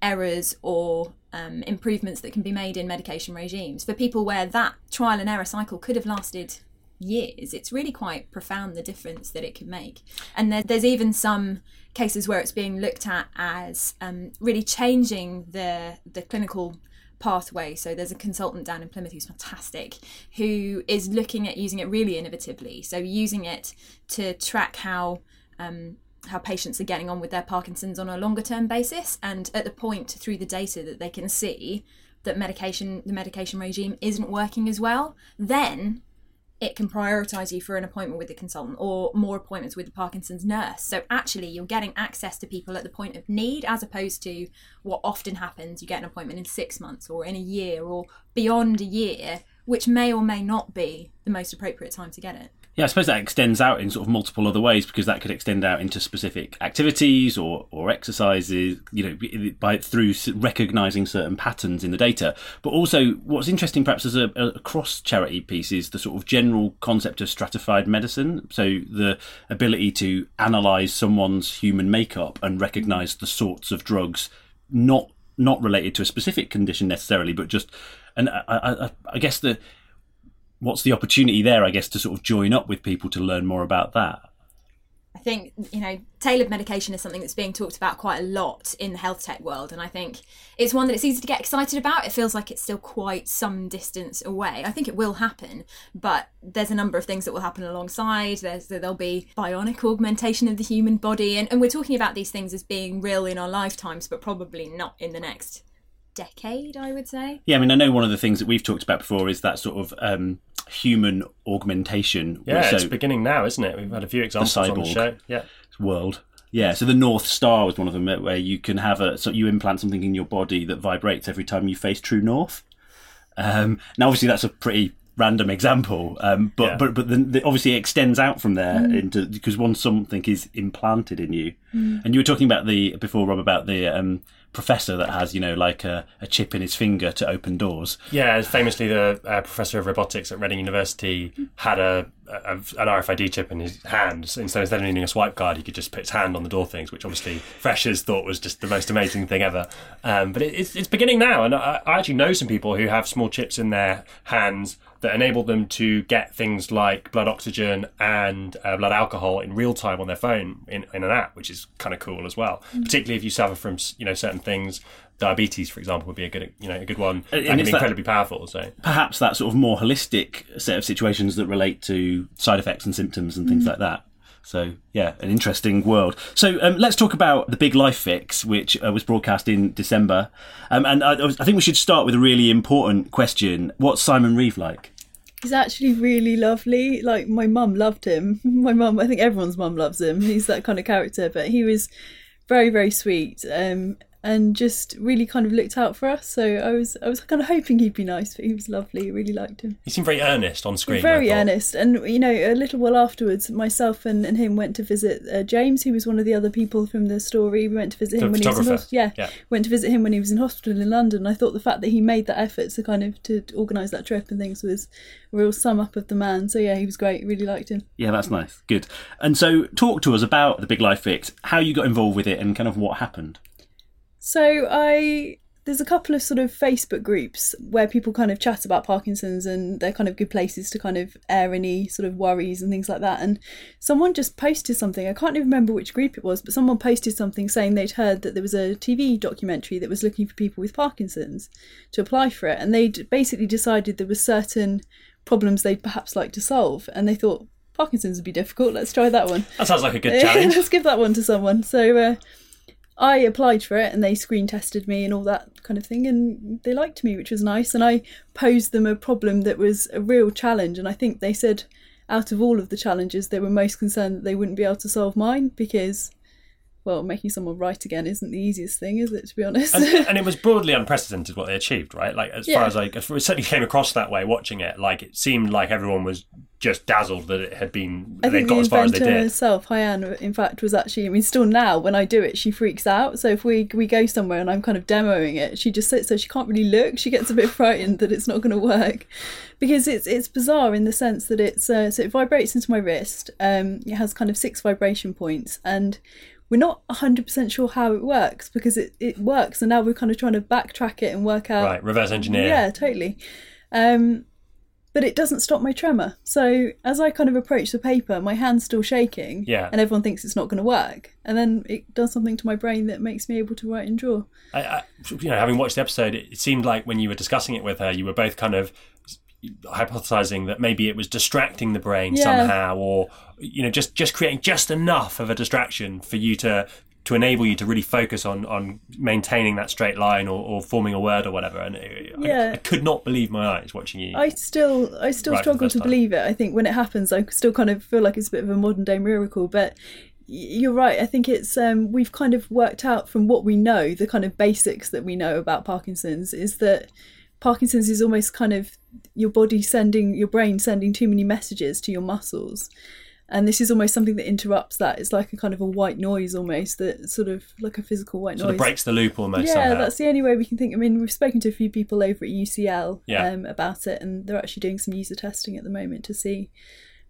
errors or um, improvements that can be made in medication regimes for people where that trial and error cycle could have lasted years. It's really quite profound the difference that it can make. And there, there's even some cases where it's being looked at as um, really changing the the clinical pathway. So there's a consultant down in Plymouth who's fantastic, who is looking at using it really innovatively. So using it to track how um, how patients are getting on with their Parkinson's on a longer term basis, and at the point through the data that they can see that medication the medication regime isn't working as well, then it can prioritize you for an appointment with the consultant or more appointments with the Parkinson's nurse. So actually, you're getting access to people at the point of need, as opposed to what often happens: you get an appointment in six months or in a year or beyond a year, which may or may not be the most appropriate time to get it. Yeah, I suppose that extends out in sort of multiple other ways because that could extend out into specific activities or, or exercises, you know, by through recognizing certain patterns in the data. But also, what's interesting, perhaps as a, a cross charity piece, is the sort of general concept of stratified medicine. So the ability to analyze someone's human makeup and recognize the sorts of drugs not not related to a specific condition necessarily, but just and I, I, I guess the what's the opportunity there, I guess, to sort of join up with people to learn more about that? I think, you know, tailored medication is something that's being talked about quite a lot in the health tech world. And I think it's one that it's easy to get excited about. It feels like it's still quite some distance away. I think it will happen, but there's a number of things that will happen alongside. There's, there'll be bionic augmentation of the human body. And, and we're talking about these things as being real in our lifetimes, but probably not in the next decade, I would say. Yeah, I mean, I know one of the things that we've talked about before is that sort of um, human augmentation. Yeah, so it's beginning now, isn't it? We've had a few examples on the show. Yeah. world. Yeah, so the North Star was one of them, where you can have a so you implant something in your body that vibrates every time you face true north. Um, now, obviously, that's a pretty random example, um, but Yeah. but but then the, obviously it extends out from there into because once something is implanted in you, and you were talking about the before Rob about the um, professor that has, you know, like a, a chip in his finger to open doors. Yeah, famously, the uh, professor of robotics at Reading University had a, a an RFID chip in his hand. So instead, of needing a swipe card, he could just put his hand on the door things, which obviously freshers thought was just the most amazing thing ever. Um, but it, it's, it's beginning now, and I, I actually know some people who have small chips in their hands that enabled them to get things like blood oxygen and uh, blood alcohol in real time on their phone in, in an app, which is kind of cool as well. Particularly if you suffer from you know certain things, diabetes, for example, would be a good you know a good one. And And, can is be that- incredibly powerful. So Perhaps that sort of more holistic set of situations that relate to side effects and symptoms and things like that. So yeah, an interesting world. So um, let's talk about the Big Life Fix, which uh, was broadcast in December. Um, and I, I think we should start with a really important question: What's Simon Reeve like? He's actually really lovely. Like my mum loved him. My mum, I think everyone's mum loves him. He's that kind of character, but he was very, very sweet. Um, and just really kind of looked out for us. So I was, I was kind of hoping he'd be nice, but he was lovely. Really liked him. he seemed very earnest on screen. Very earnest, and you know, a little while afterwards, myself and, and him went to visit uh, James, who was one of the other people from the story. We went to visit The him when he was in hospital. Yeah, Yeah. went to visit him when he was in hospital in London. I thought the fact that he made that effort to kind of to organise that trip and things was a real sum up of the man. So yeah, he was great. Really liked him. Yeah, that's nice. Good. And so, talk to us about the Big Life Fix, how you got involved with it, and kind of what happened. So I there's a couple of sort of Facebook groups where people kind of chat about Parkinson's and they're kind of good places to kind of air any sort of worries and things like that. And someone just posted something. I can't even remember which group it was, but someone posted something saying they'd heard that there was a TV documentary that was looking for people with Parkinson's to apply for it, and they'd basically decided there were certain problems they'd perhaps like to solve, and they thought Parkinson's would be difficult. Let's try that one. That sounds like a good challenge. Let's give that one to someone. So uh, I applied for it and they screen tested me and all that kind of thing and they liked me, which was nice. And I posed them a problem that was a real challenge. And I think they said out of all of the challenges, they were most concerned that they wouldn't be able to solve mine because, well, making someone right again isn't the easiest thing, is it, to be honest? and, and it was broadly unprecedented what they achieved, right? Like as Yeah. far as I, as it certainly came across that way watching it. Like it seemed like everyone was just dazzled that it had been I they'd think got the as far as they inventor did. herself, Haiyan, in fact, was actually. I mean, still now when I do it, she freaks out. So if we we go somewhere and I'm kind of demoing it, she just sits so she can't really look. She gets a bit frightened that it's not going to work because it's it's bizarre in the sense that it's uh, so it vibrates into my wrist. Um, it has kind of six vibration points and. We're not 100% sure how it works because it, it works, and now we're kind of trying to backtrack it and work out Right, reverse engineer. yeah, totally. Um, but it doesn't stop my tremor. So as I kind of approach the paper, my hand's still shaking. Yeah. And everyone thinks it's not going to work. And then it does something to my brain that makes me able to write and draw. I, I, you know, having watched the episode, it, it seemed like when you were discussing it with her, you were both kind of hypothesizing that maybe it was distracting the brain Yeah. somehow, or you know, just just creating just enough of a distraction for you to to enable you to really focus on on maintaining that straight line or, or forming a word or whatever. And it, I- Yeah. I, could not believe my eyes watching you. I still, I still Right, struggle to time. believe it. I think when it happens, I still kind of feel like it's a bit of a modern day miracle. But you're right. I think it's um, we've kind of worked out from what we know, the kind of basics that we know about Parkinson's, is that Parkinson's is almost kind of your body sending your brain sending too many messages to your muscles. And this is almost something that interrupts that. It's like a kind of a white noise almost that sort of like a physical white sort noise. of breaks the loop almost Yeah, somehow. that's the only way we can think. I mean, we've spoken to a few people over at UCL Yeah. um, about it, and they're actually doing some user testing at the moment to see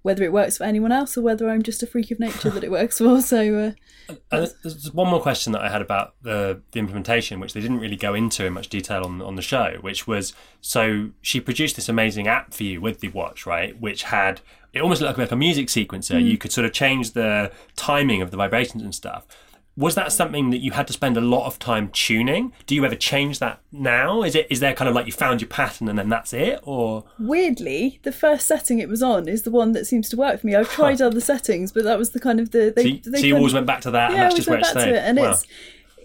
whether it works for anyone else or whether I'm just a freak of nature that it works for. So, uh, And there's one more question that I had about the the implementation, which they didn't really go into in much detail on on the show, which was so she produced this amazing app for you with the watch, right? Which had it almost looked like a music sequencer. Mm-hmm. You could sort of change the timing of the vibrations and stuff. Was that something that you had to spend a lot of time tuning? Do you ever change that now? Is it is there kind of like you found your pattern and then that's it, or weirdly, the first setting it was on is the one that seems to work for me. I've tried other settings, but that was the kind of the they. so you, they so you always of- went back to that, and yeah, that's just where it stayed? to it, and Wow. it's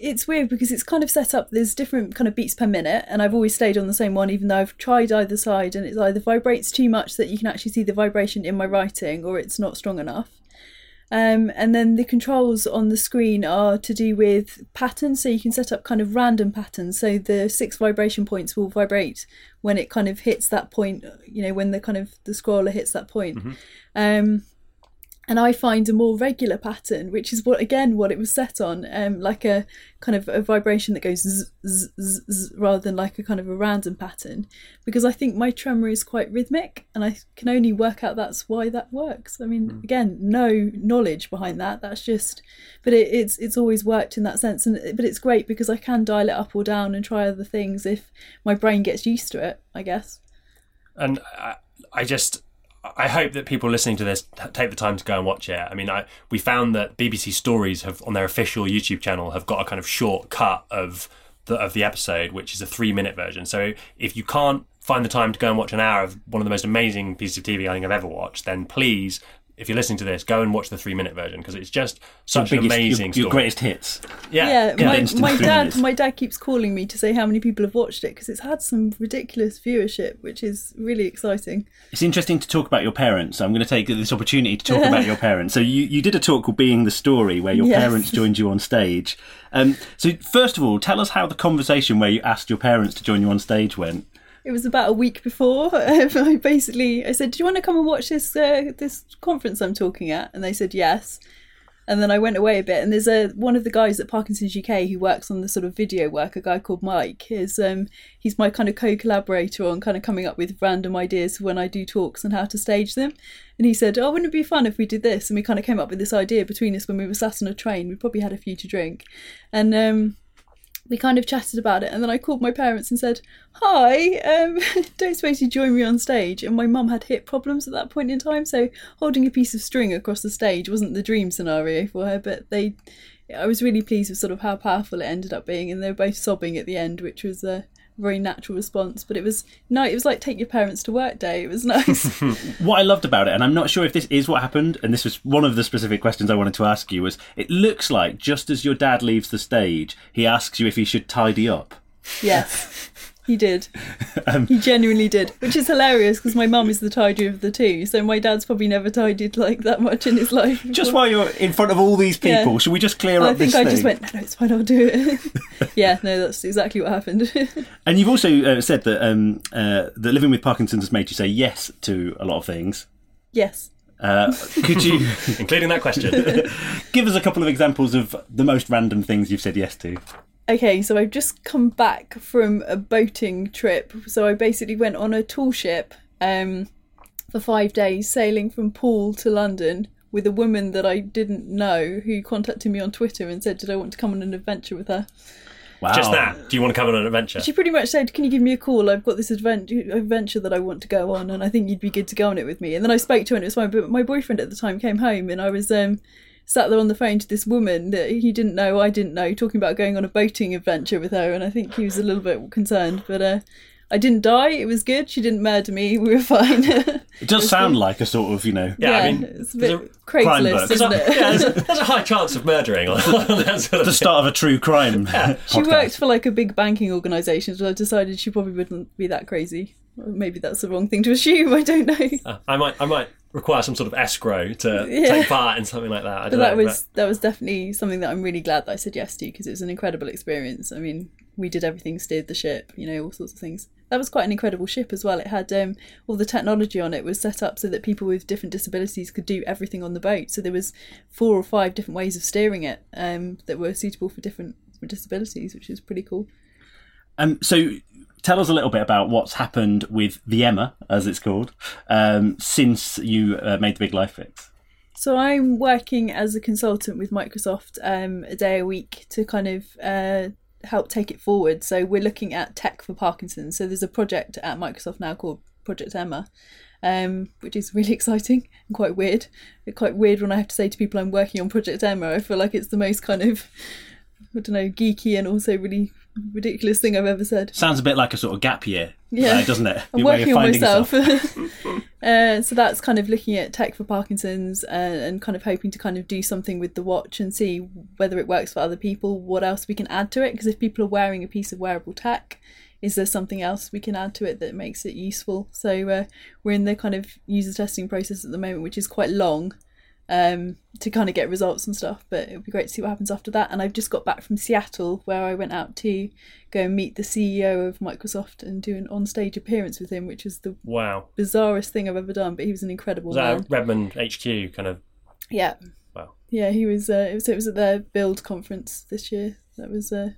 it's weird because it's kind of set up. There's different kind of beats per minute, and I've always stayed on the same one, even though I've tried either side, and it's either vibrates too much that you can actually see the vibration in my writing, or it's not strong enough. Um, and then the controls on the screen are to do with patterns, so you can set up kind of random patterns. So the six vibration points will vibrate when it kind of hits that point. You know, when the kind of the scroller hits that point. Um, and I find a more regular pattern, which is what again what it was set on, um, like a kind of a vibration that goes zzz, zzz, zzz, zzz, rather than like a kind of a random pattern, because I think my tremor is quite rhythmic, and I can only work out that's why that works. I mean, mm. again, no knowledge behind that. That's just, but it, it's it's always worked in that sense, and but it's great because I can dial it up or down and try other things if my brain gets used to it. I guess. And I, I just I hope that people listening to this take the time to go and watch it. I mean, I, we found that BBC Stories have on their official YouTube channel have got a kind of short cut of the of the episode, which is a three minute version. So if you can't find the time to go and watch an hour of one of the most amazing pieces of TV I think I've ever watched, then please if you're listening to this, go and watch the three minute version because it's just such your an amazing your, your greatest hits. Yeah, yeah. My, my dad, my dad keeps calling me to say how many people have watched it because it's had some ridiculous viewership, which is really exciting. It's interesting to talk about your parents. I'm going to take this opportunity to talk about your parents. So you, you did a talk called "Being the Story" where your yes. parents joined you on stage. Um, so first of all, tell us how the conversation where you asked your parents to join you on stage went it was about a week before. I basically I said, "Do you want to come and watch this uh, this conference I'm talking at?" And they said yes. And then I went away a bit, and there's a one of the guys at Parkinson's UK who works on the sort of video work. A guy called Mike. Is um he's my kind of co-collaborator on kind of coming up with random ideas when I do talks and how to stage them. And he said, "Oh, wouldn't it be fun if we did this?" And we kind of came up with this idea between us when we were sat on a train. We probably had a few to drink, and um we kind of chatted about it and then I called my parents and said, Hi, um, don't suppose you join me on stage? And my mum had hip problems at that point in time, so holding a piece of string across the stage wasn't the dream scenario for her, but they I was really pleased with sort of how powerful it ended up being and they were both sobbing at the end, which was uh, very natural response. But it was no, it was like take your parents to work day. It was nice. what I loved about it, and I'm not sure if this is what happened, and this was one of the specific questions I wanted to ask you, was it looks like just as your dad leaves the stage, he asks you if he should tidy up. Yes. He did. Um, he genuinely did, which is hilarious because my mum is the tidier of the two. So my dad's probably never tidied like that much in his life. Before. Just while you're in front of all these people, yeah. should we just clear I up? I think I just went, no, no, it's fine, I'll do it. yeah, no, that's exactly what happened. and you've also uh, said that um, uh, that living with Parkinson's has made you say yes to a lot of things. Yes. Uh, could you, including that question, give us a couple of examples of the most random things you've said yes to? Okay, so I've just come back from a boating trip. So I basically went on a tall ship um, for five days, sailing from Poole to London with a woman that I didn't know who contacted me on Twitter and said, Did I want to come on an adventure with her? Wow. Just that. Do you want to come on an adventure? She pretty much said, "Can you give me a call? I've got this adventure that I want to go on, and I think you'd be good to go on it with me." And then I spoke to her, and it was fine. But my boyfriend at the time came home, and I was um, sat there on the phone to this woman that he didn't know, I didn't know, talking about going on a boating adventure with her, and I think he was a little bit concerned. But uh, I didn't die. It was good. She didn't murder me. We were fine. it does it sound good. like a sort of, you know. Yeah, yeah I mean, it's a bit Craigslist, isn't it? yeah, there's a, there's a, high chance of murdering. That's the start of a true crime. Yeah. she worked for like a big banking organisation, so I decided she probably wouldn't be that crazy. Maybe that's the wrong thing to assume. I don't know. Uh, I might, I might require some sort of escrow to yeah. take part in something like that. I but that know, was but... that was definitely something that I'm really glad that I said yes to because it was an incredible experience. I mean, we did everything, steered the ship, you know, all sorts of things. That was quite an incredible ship as well. It had um, all the technology on it was set up so that people with different disabilities could do everything on the boat. So there was four or five different ways of steering it um, that were suitable for different disabilities, which is pretty cool. Um, so tell us a little bit about what's happened with the Emma, as it's called, um, since you uh, made the big life fix. So I'm working as a consultant with Microsoft um, a day a week to kind of uh, help take it forward. So we're looking at tech for Parkinson's. So there's a project at Microsoft now called Project Emma. Um, which is really exciting and quite weird. It's quite weird when I have to say to people I'm working on Project Emma. I feel like it's the most kind of I don't know geeky and also really ridiculous thing I've ever said. Sounds a bit like a sort of gap year, yeah, doesn't it? I'm Your working on myself. uh, so that's kind of looking at tech for Parkinson's and, uh, and kind of hoping to kind of do something with the watch and see whether it works for other people. What else we can add to it? Because if people are wearing a piece of wearable tech, is there something else we can add to it that makes it useful? So uh, we're in the kind of user testing process at the moment, which is quite long um, to kind of get results and stuff. But it would be great to see what happens after that. And I've just got back from Seattle where I went out to go and meet the CEO of Microsoft and do an on-stage appearance with him, which was the wow bizarrest thing I've ever done. But he was an incredible was man. Redmond HQ kind of Yeah. Wow. Yeah, he was. Uh, it was. It was at their Build conference this year. That was. Uh,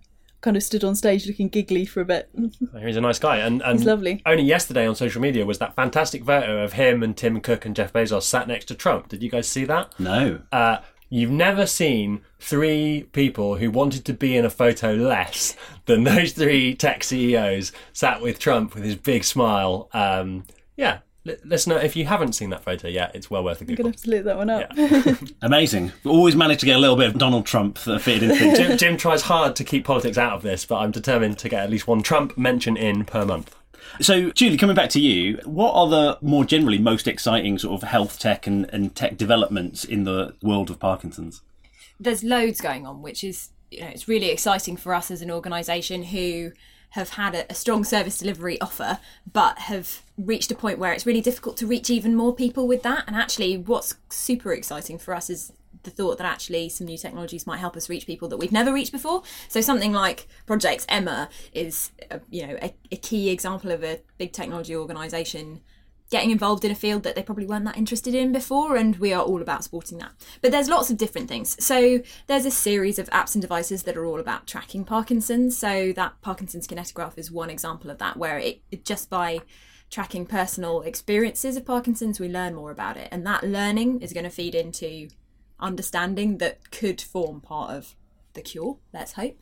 kind of stood on stage looking giggly for a bit. He's a nice guy, and, and He's lovely. Only yesterday on social media was that fantastic photo of him and Tim Cook and Jeff Bezos sat next to Trump. Did you guys see that? No. Uh, you've never seen three people who wanted to be in a photo less than those three tech CEOs sat with Trump with his big smile. Um, yeah, li- listener, if you haven't seen that photo yet, it's well worth a I'm gonna have to look that one up. Amazing. We always manage to get a little bit of Donald Trump that fitted into things. Jim, Jim tries hard to keep politics out of this, but I'm determined to get at least one Trump mention in per month. So, Julie, coming back to you, what are the more generally most exciting sort of health tech and, and tech developments in the world of Parkinson's? there's loads going on, which is you know it's really exciting for us as an organisation who have had a, a strong service delivery offer, but have reached a point where it's really difficult to reach even more people with that. And actually, what's super exciting for us is the thought that actually some new technologies might help us reach people that we've never reached before. So something like Project Emma is, a, you know, a, a key example of a big technology organisation getting involved in a field that they probably weren't that interested in before, and we are all about supporting that. But there's lots of different things. So there's a series of apps and devices that are all about tracking Parkinson's. So that Parkinson's kinetograph is one example of that, where it, it just by tracking personal experiences of Parkinson's, we learn more about it, and that learning is going to feed into understanding that could form part of the cure. Let's hope.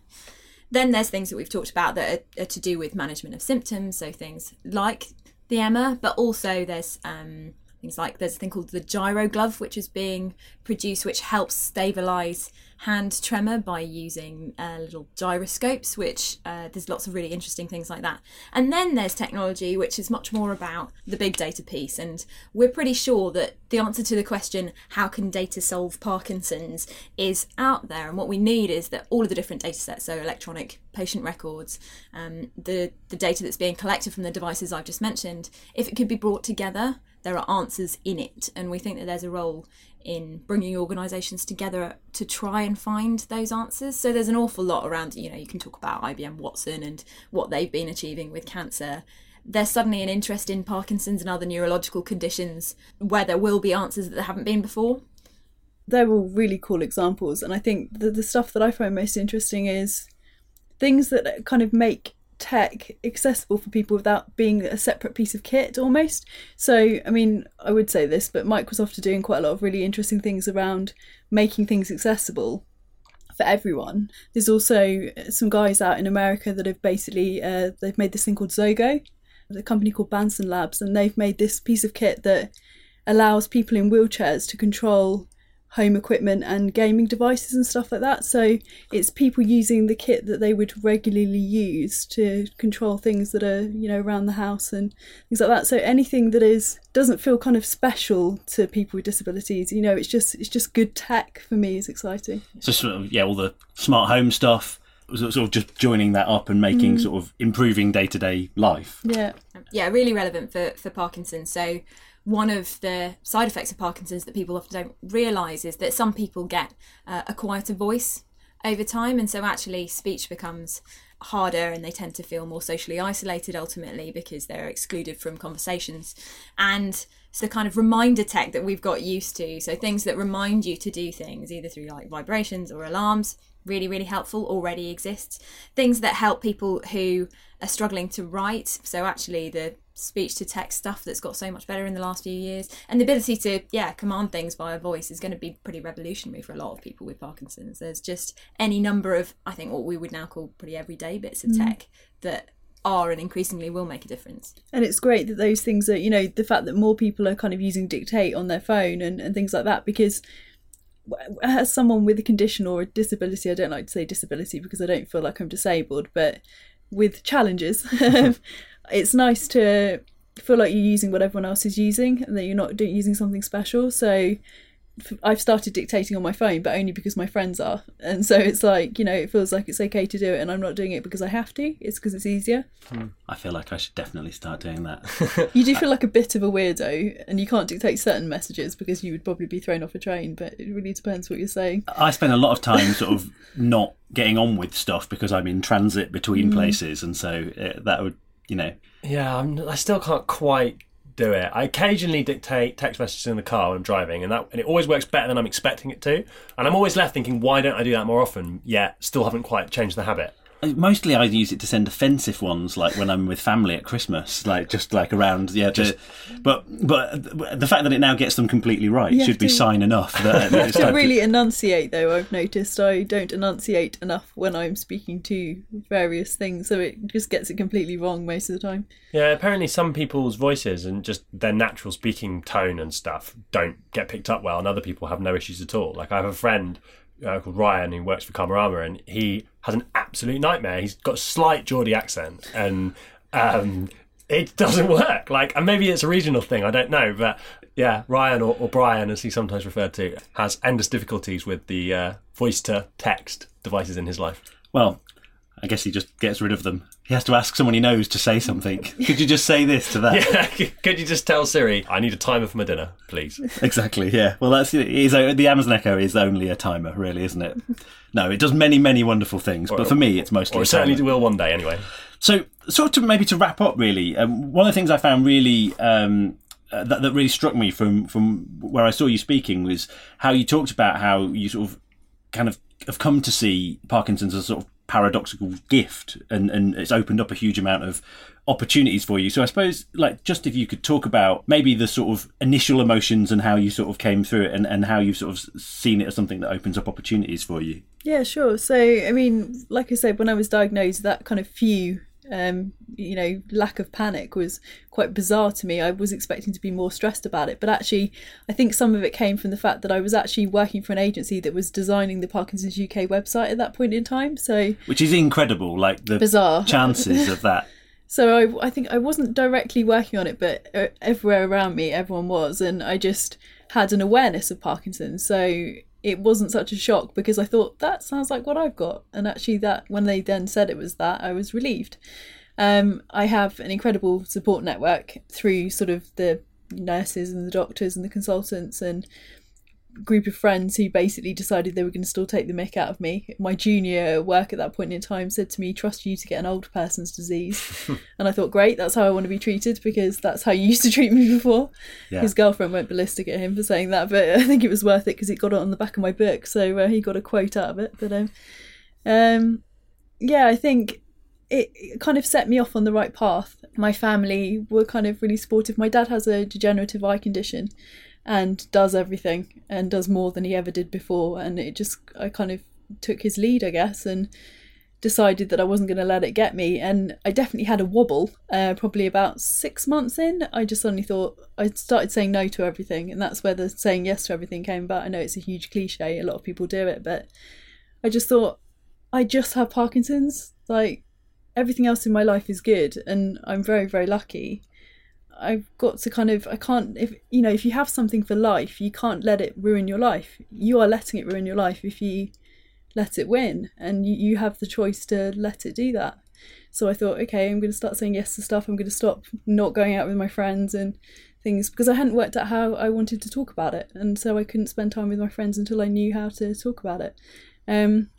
Then there's things that we've talked about that are, are to do with management of symptoms. So things like the Emma, but also there's um, things like there's a thing called the gyro glove, which is being produced, which helps stabilize hand tremor by using uh, little gyroscopes. Which uh, there's lots of really interesting things like that. And then there's technology, which is much more about the big data piece. And we're pretty sure that the answer to the question, how can data solve Parkinson's, is out there. And what we need is that all of the different data sets, so electronic patient records, um, the, the data that's being collected from the devices I've just mentioned, if it could be brought together, there are answers in it. And we think that there's a role in bringing organisations together to try and find those answers. So there's an awful lot around, you know, you can talk about IBM Watson and what they've been achieving with cancer. There's suddenly an interest in Parkinson's and other neurological conditions where there will be answers that there haven't been before. They're all really cool examples, and I think the, the stuff that I find most interesting is things that kind of make tech accessible for people without being a separate piece of kit almost. So, I mean, I would say this, but Microsoft are doing quite a lot of really interesting things around making things accessible for everyone. There's also some guys out in America that have basically uh, they've made this thing called Zogo, a company called Banson Labs, and they've made this piece of kit that allows people in wheelchairs to control home equipment and gaming devices and stuff like that. So it's people using the kit that they would regularly use to control things that are, you know, around the house and things like that. So anything that is doesn't feel kind of special to people with disabilities, you know, it's just it's just good tech for me is exciting. So, sort of, yeah, all the smart home stuff, sort of just joining that up and making mm. sort of improving day to day life. Yeah. yeah, really relevant for, for Parkinson's. So, one of the side effects of Parkinson's that people often don't realise is that some people get uh, a quieter voice over time, and so actually speech becomes harder and they tend to feel more socially isolated ultimately because they're excluded from conversations. And it's the kind of reminder tech that we've got used to. So, things that remind you to do things either through like vibrations or alarms really really helpful already exists things that help people who are struggling to write so actually the speech to text stuff that's got so much better in the last few years. And the ability to yeah command things via voice is going to be pretty revolutionary for a lot of people with parkinson's. There's just any number of i think what we would now call pretty everyday bits of mm. tech that are and increasingly will make a difference. And it's great that those things are, you know, the fact that more people are kind of using dictate on their phone and, and things like that because as someone with a condition or a disability, I don't like to say disability because I don't feel like I'm disabled, but with challenges, it's nice to feel like you're using what everyone else is using and that you're not doing, using something special. So I've started dictating on my phone, but only because my friends are. And so it's like, you know, it feels like it's okay to do it and I'm not doing it because I have to. It's because it's easier. I feel like I should definitely start doing that. You do feel like a bit of a weirdo and you can't dictate certain messages because you would probably be thrown off a train, but it really depends what you're saying. I spend a lot of time sort of not getting on with stuff because I'm in transit between places, and so uh, that would, you know, Yeah, I'm, I still can't quite do it. I occasionally dictate text messages in the car when I'm driving, and that and it always works better than I'm expecting it to. And I'm always left thinking, why don't I do that more often? Yet still haven't quite changed the habit. Mostly, I use it to send offensive ones, like when I'm with family at Christmas, like just like around, yeah. Just, but but the fact that it now gets them completely right should have be to- sign enough. That it's to time really enunciate though i've noticed i don't enunciate enough when i'm speaking to various things so it just gets it completely wrong most of the time Yeah, apparently some people's voices and just their natural speaking tone and stuff don't get picked up well, and other people have no issues at all. Like I have a friend uh, called Ryan who works for Karmarama, and he has an absolute nightmare. He's got a slight Geordie accent, and um, it doesn't work. Like, and maybe it's a regional thing. I don't know, but yeah, Ryan or, or Brian, as he's sometimes referred to, has endless difficulties with the uh, voice to text devices in his life. Well, I guess he just gets rid of them. He has to ask someone he knows to say something. Could you just say this to that? Yeah. Could you just tell Siri, I need a timer for my dinner, please? Exactly. Yeah. Well, that's. Is the Amazon Echo is only a timer, really, isn't it? No, it does many, many wonderful things, but for me, it's mostly. Or it certainly will one day, anyway. So, sort of maybe to wrap up, really, um, one of the things I found really um, uh, that, that really struck me from from where I saw you speaking was how you talked about how you sort of kind of have come to see Parkinson's as a sort of paradoxical gift, and and it's opened up a huge amount of opportunities for you. So I suppose, like, just if you could talk about maybe the sort of initial emotions and how you sort of came through it, and and how you've sort of seen it as something that opens up opportunities for you. Yeah, sure. So, I mean, like I said, when I was diagnosed, that kind of few, um, you know, lack of panic was quite bizarre to me. I was expecting to be more stressed about it, but actually, I think some of it came from the fact that I was actually working for an agency that was designing the Parkinson's UK website at that point in time. So, Which is incredible, like the Bizarre. chances of that. so I, I think I wasn't directly working on it, but uh, everywhere around me, everyone was, and I just had an awareness of Parkinson's. So it wasn't such a shock because I thought that sounds like what I've got, and actually, that when they then said it was that, I was relieved. Um, I have an incredible support network through sort of the nurses and the doctors and the consultants and group of friends who basically decided they were going to still take the mick out of me. My junior at work at that point in time said to me, "Trust you to get an old person's disease," and I thought, "Great, that's how I want to be treated because that's how you used to treat me before." Yeah. His girlfriend went ballistic at him for saying that, but I think it was worth it because he got it on the back of my book, so uh, he got a quote out of it. But um, um, yeah, I think it, it kind of set me off on the right path. My family were kind of really supportive. My dad has a degenerative eye condition and does everything and does more than he ever did before. And it just, I kind of took his lead, I guess, and decided that I wasn't going to let it get me. And I definitely had a wobble, uh, probably about six months in. I just suddenly thought, I started saying no to everything. And that's where the saying yes to everything came about. I know it's a huge cliche, a lot of people do it, but I just thought, I just have Parkinson's. Like, everything else in my life is good and I'm very, very lucky. I've got to kind of I can't if you know, if you have something for life, you can't let it ruin your life. You are letting it ruin your life if you let it win and you, you have the choice to let it do that. So I thought, okay, I'm gonna start saying yes to stuff, I'm gonna stop not going out with my friends and things because I hadn't worked out how I wanted to talk about it and so I couldn't spend time with my friends until I knew how to talk about it. Um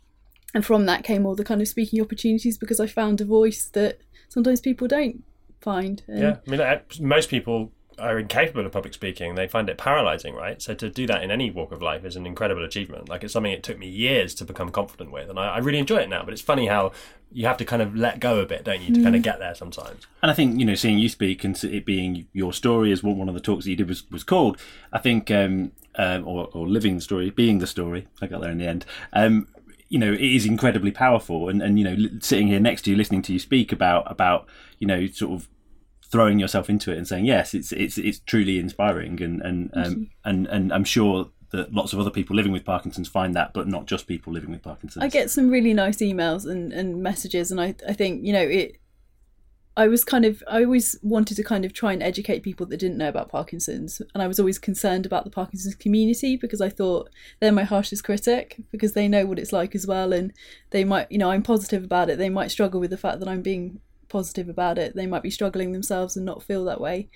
and from that came all the kind of speaking opportunities because I found a voice that sometimes people don't find. And Yeah, I mean, most people are incapable of public speaking. They find it paralyzing, right? So to do that in any walk of life is an incredible achievement. Like it's something it took me years to become confident with, and I, I really enjoy it now. But it's funny how you have to kind of let go a bit, don't you, to kind of get there sometimes. And I think you know, seeing you speak and it being your story, is what one of the talks that you did was was called. I think, um, um, or, or living the story, being the story. I got there in the end. Um, you know, it is incredibly powerful, and and you know, sitting here next to you, listening to you speak about about you know, sort of throwing yourself into it and saying yes, it's it's it's truly inspiring, and and um, and and I'm sure that lots of other people living with Parkinson's find that, but not just people living with Parkinson's. I get some really nice emails and, and messages, and I, I think, you know, it. I was kind of, I always wanted to kind of try and educate people that didn't know about Parkinson's. And I was always concerned about the Parkinson's community because I thought they're my harshest critic because they know what it's like as well. And they might, you know, I'm positive about it. They might struggle with the fact that I'm being positive about it. They might be struggling themselves and not feel that way.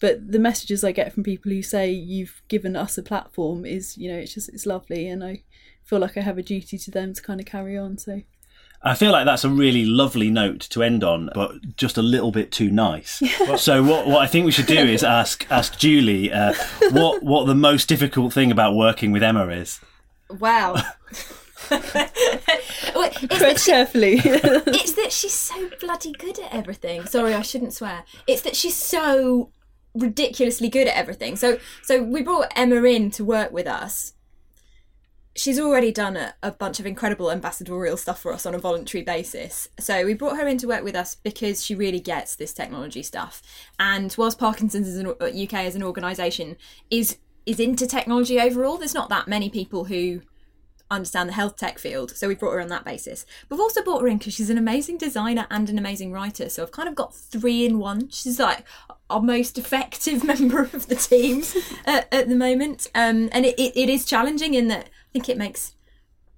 But the messages I get from people who say you've given us a platform is, you know, it's just, it's lovely. And I feel like I have a duty to them to kind of carry on. So. I feel like that's a really lovely note to end on, but just a little bit too nice. so what what I think we should do is ask ask Julie uh, what what the most difficult thing about working with Emma is. Wow. Well, it's, that Tread carefully. it's that she's so bloody good at everything. Sorry, I shouldn't swear. It's that she's so ridiculously good at everything. So, so we brought Emma in to work with us. She's already done a, a bunch of incredible ambassadorial stuff for us on a voluntary basis. So we brought her in to work with us because she really gets this technology stuff. And whilst Parkinson's as an, uh, UK as an organisation is is into technology overall, there's not that many people who understand the health tech field. So we brought her on that basis. We've also brought her in because she's an amazing designer and an amazing writer. So I've kind of got three in one. She's like our most effective member of the team at, at the moment. Um, and it, it, it is challenging in that I think it makes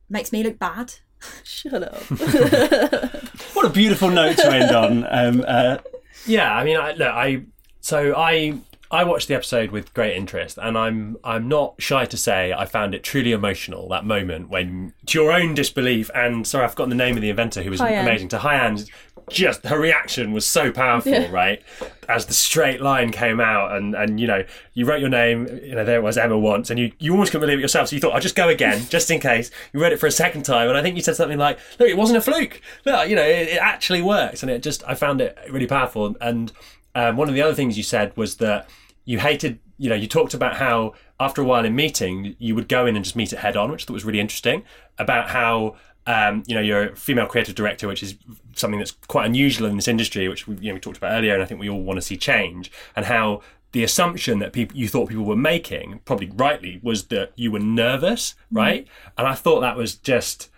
makes me look bad. Shut up. What a beautiful note to end on. Um, uh, Yeah, I mean, I, look, I so I I watched the episode with great interest, and I'm I'm not shy to say I found it truly emotional that moment when, to your own disbelief, and sorry, I've forgotten the name of the inventor who was Haiyan. amazing. To Haiyan, just her reaction was so powerful, Yeah. right? As the straight line came out, and and you know, you wrote your name, you know, there it was Emma once, and you you almost couldn't believe it yourself. So you thought, I'll just go again, just in case. You read it for a second time, and I think you said something like, "Look, it wasn't a fluke. Look, you know, it, it actually works," and it just I found it really powerful. And um, one of the other things you said was that you hated, you know, you talked about how after a while in meeting, you would go in and just meet it head on, which I thought was really interesting. About how, um, you know, you're a female creative director, which is something that's quite unusual in this industry, which we, you know, we talked about earlier, and I think we all want to see change. And how the assumption that people you thought people were making, probably rightly, was that you were nervous, right? And I thought that was just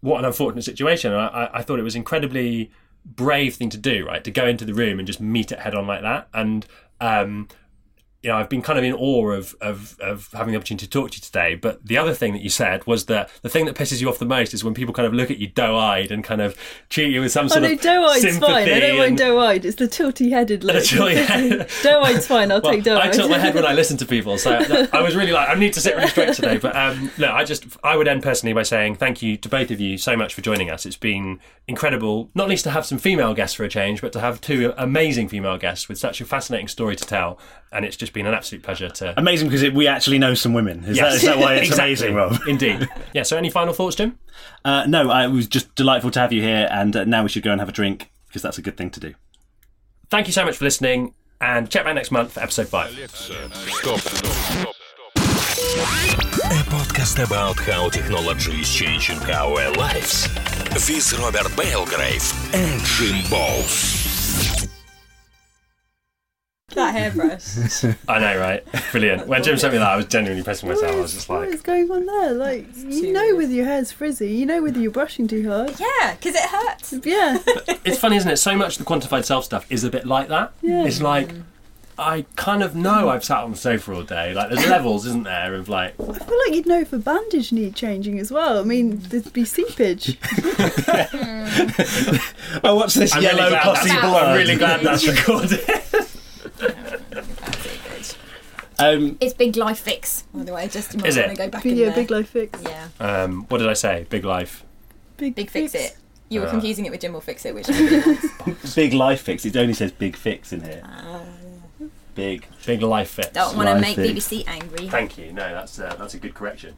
what an unfortunate situation. And I- I thought it was incredibly brave thing to do, right? To go into the room and just meet it head on like that. And um, you know, I've been kind of in awe of, of of having the opportunity to talk to you today. But the other thing that you said was that the thing that pisses you off the most is when people kind of look at you doe-eyed and kind of treat you with some Oh sort no, of doe-eyed's sympathy. fine. I don't mind doe-eyed. It's the tilty-headed look. doe-eyed's fine. I'll Well, take doe-eyed. I tilt my head when I listen to people, so I was really like, I need to sit really straight today. But um, no, I just, I would end personally by saying thank you to both of you so much for joining us. It's been incredible, not least to have some female guests for a change, but to have two amazing female guests with such a fascinating story to tell. And it's just been an absolute pleasure to. amazing because it, we actually know some women. Is, that, is that why it's Exactly. amazing, Rob? Indeed. Yeah. So, any final thoughts, Jim? Uh, no, I, it was just delightful to have you here, and uh, now we should go and have a drink because that's a good thing to do. Thank you so much for listening, and check back next month for episode five. Stop. A podcast about how technology is changing our lives with Robert Belgrave and Jim Bowes. That hairbrush. I know, right? Brilliant. When Jim sent me that, I was genuinely pressing myself. I was just like, what is going on there? Like, you know, whether your hair's frizzy, you know whether you're brushing too hard. yeah, because it hurts. Yeah, it's funny, isn't it? So much of the quantified self stuff is a bit like that. Yeah. It's like mm. I kind of know I've sat on the sofa all day. Like there's levels, isn't there? Of like, I feel like you'd know if a bandage need changing as well. I mean, there'd be seepage. Oh, what's this I'm yellow really glad posse that's, blood? I'm really glad that's recorded. Um, It's Big Life Fix, by the way. Just you might Is it? to go back But in yeah, there. big life fix. Yeah, um, what did I say? Big life. Big, Big Fix It. You were Ah. confusing it with Jim'll Fix It, which is big life fix. It only says big fix in here. Big. Big life fix. don't want to make Fix. BBC angry. Thank you. No, that's uh, that's a good correction.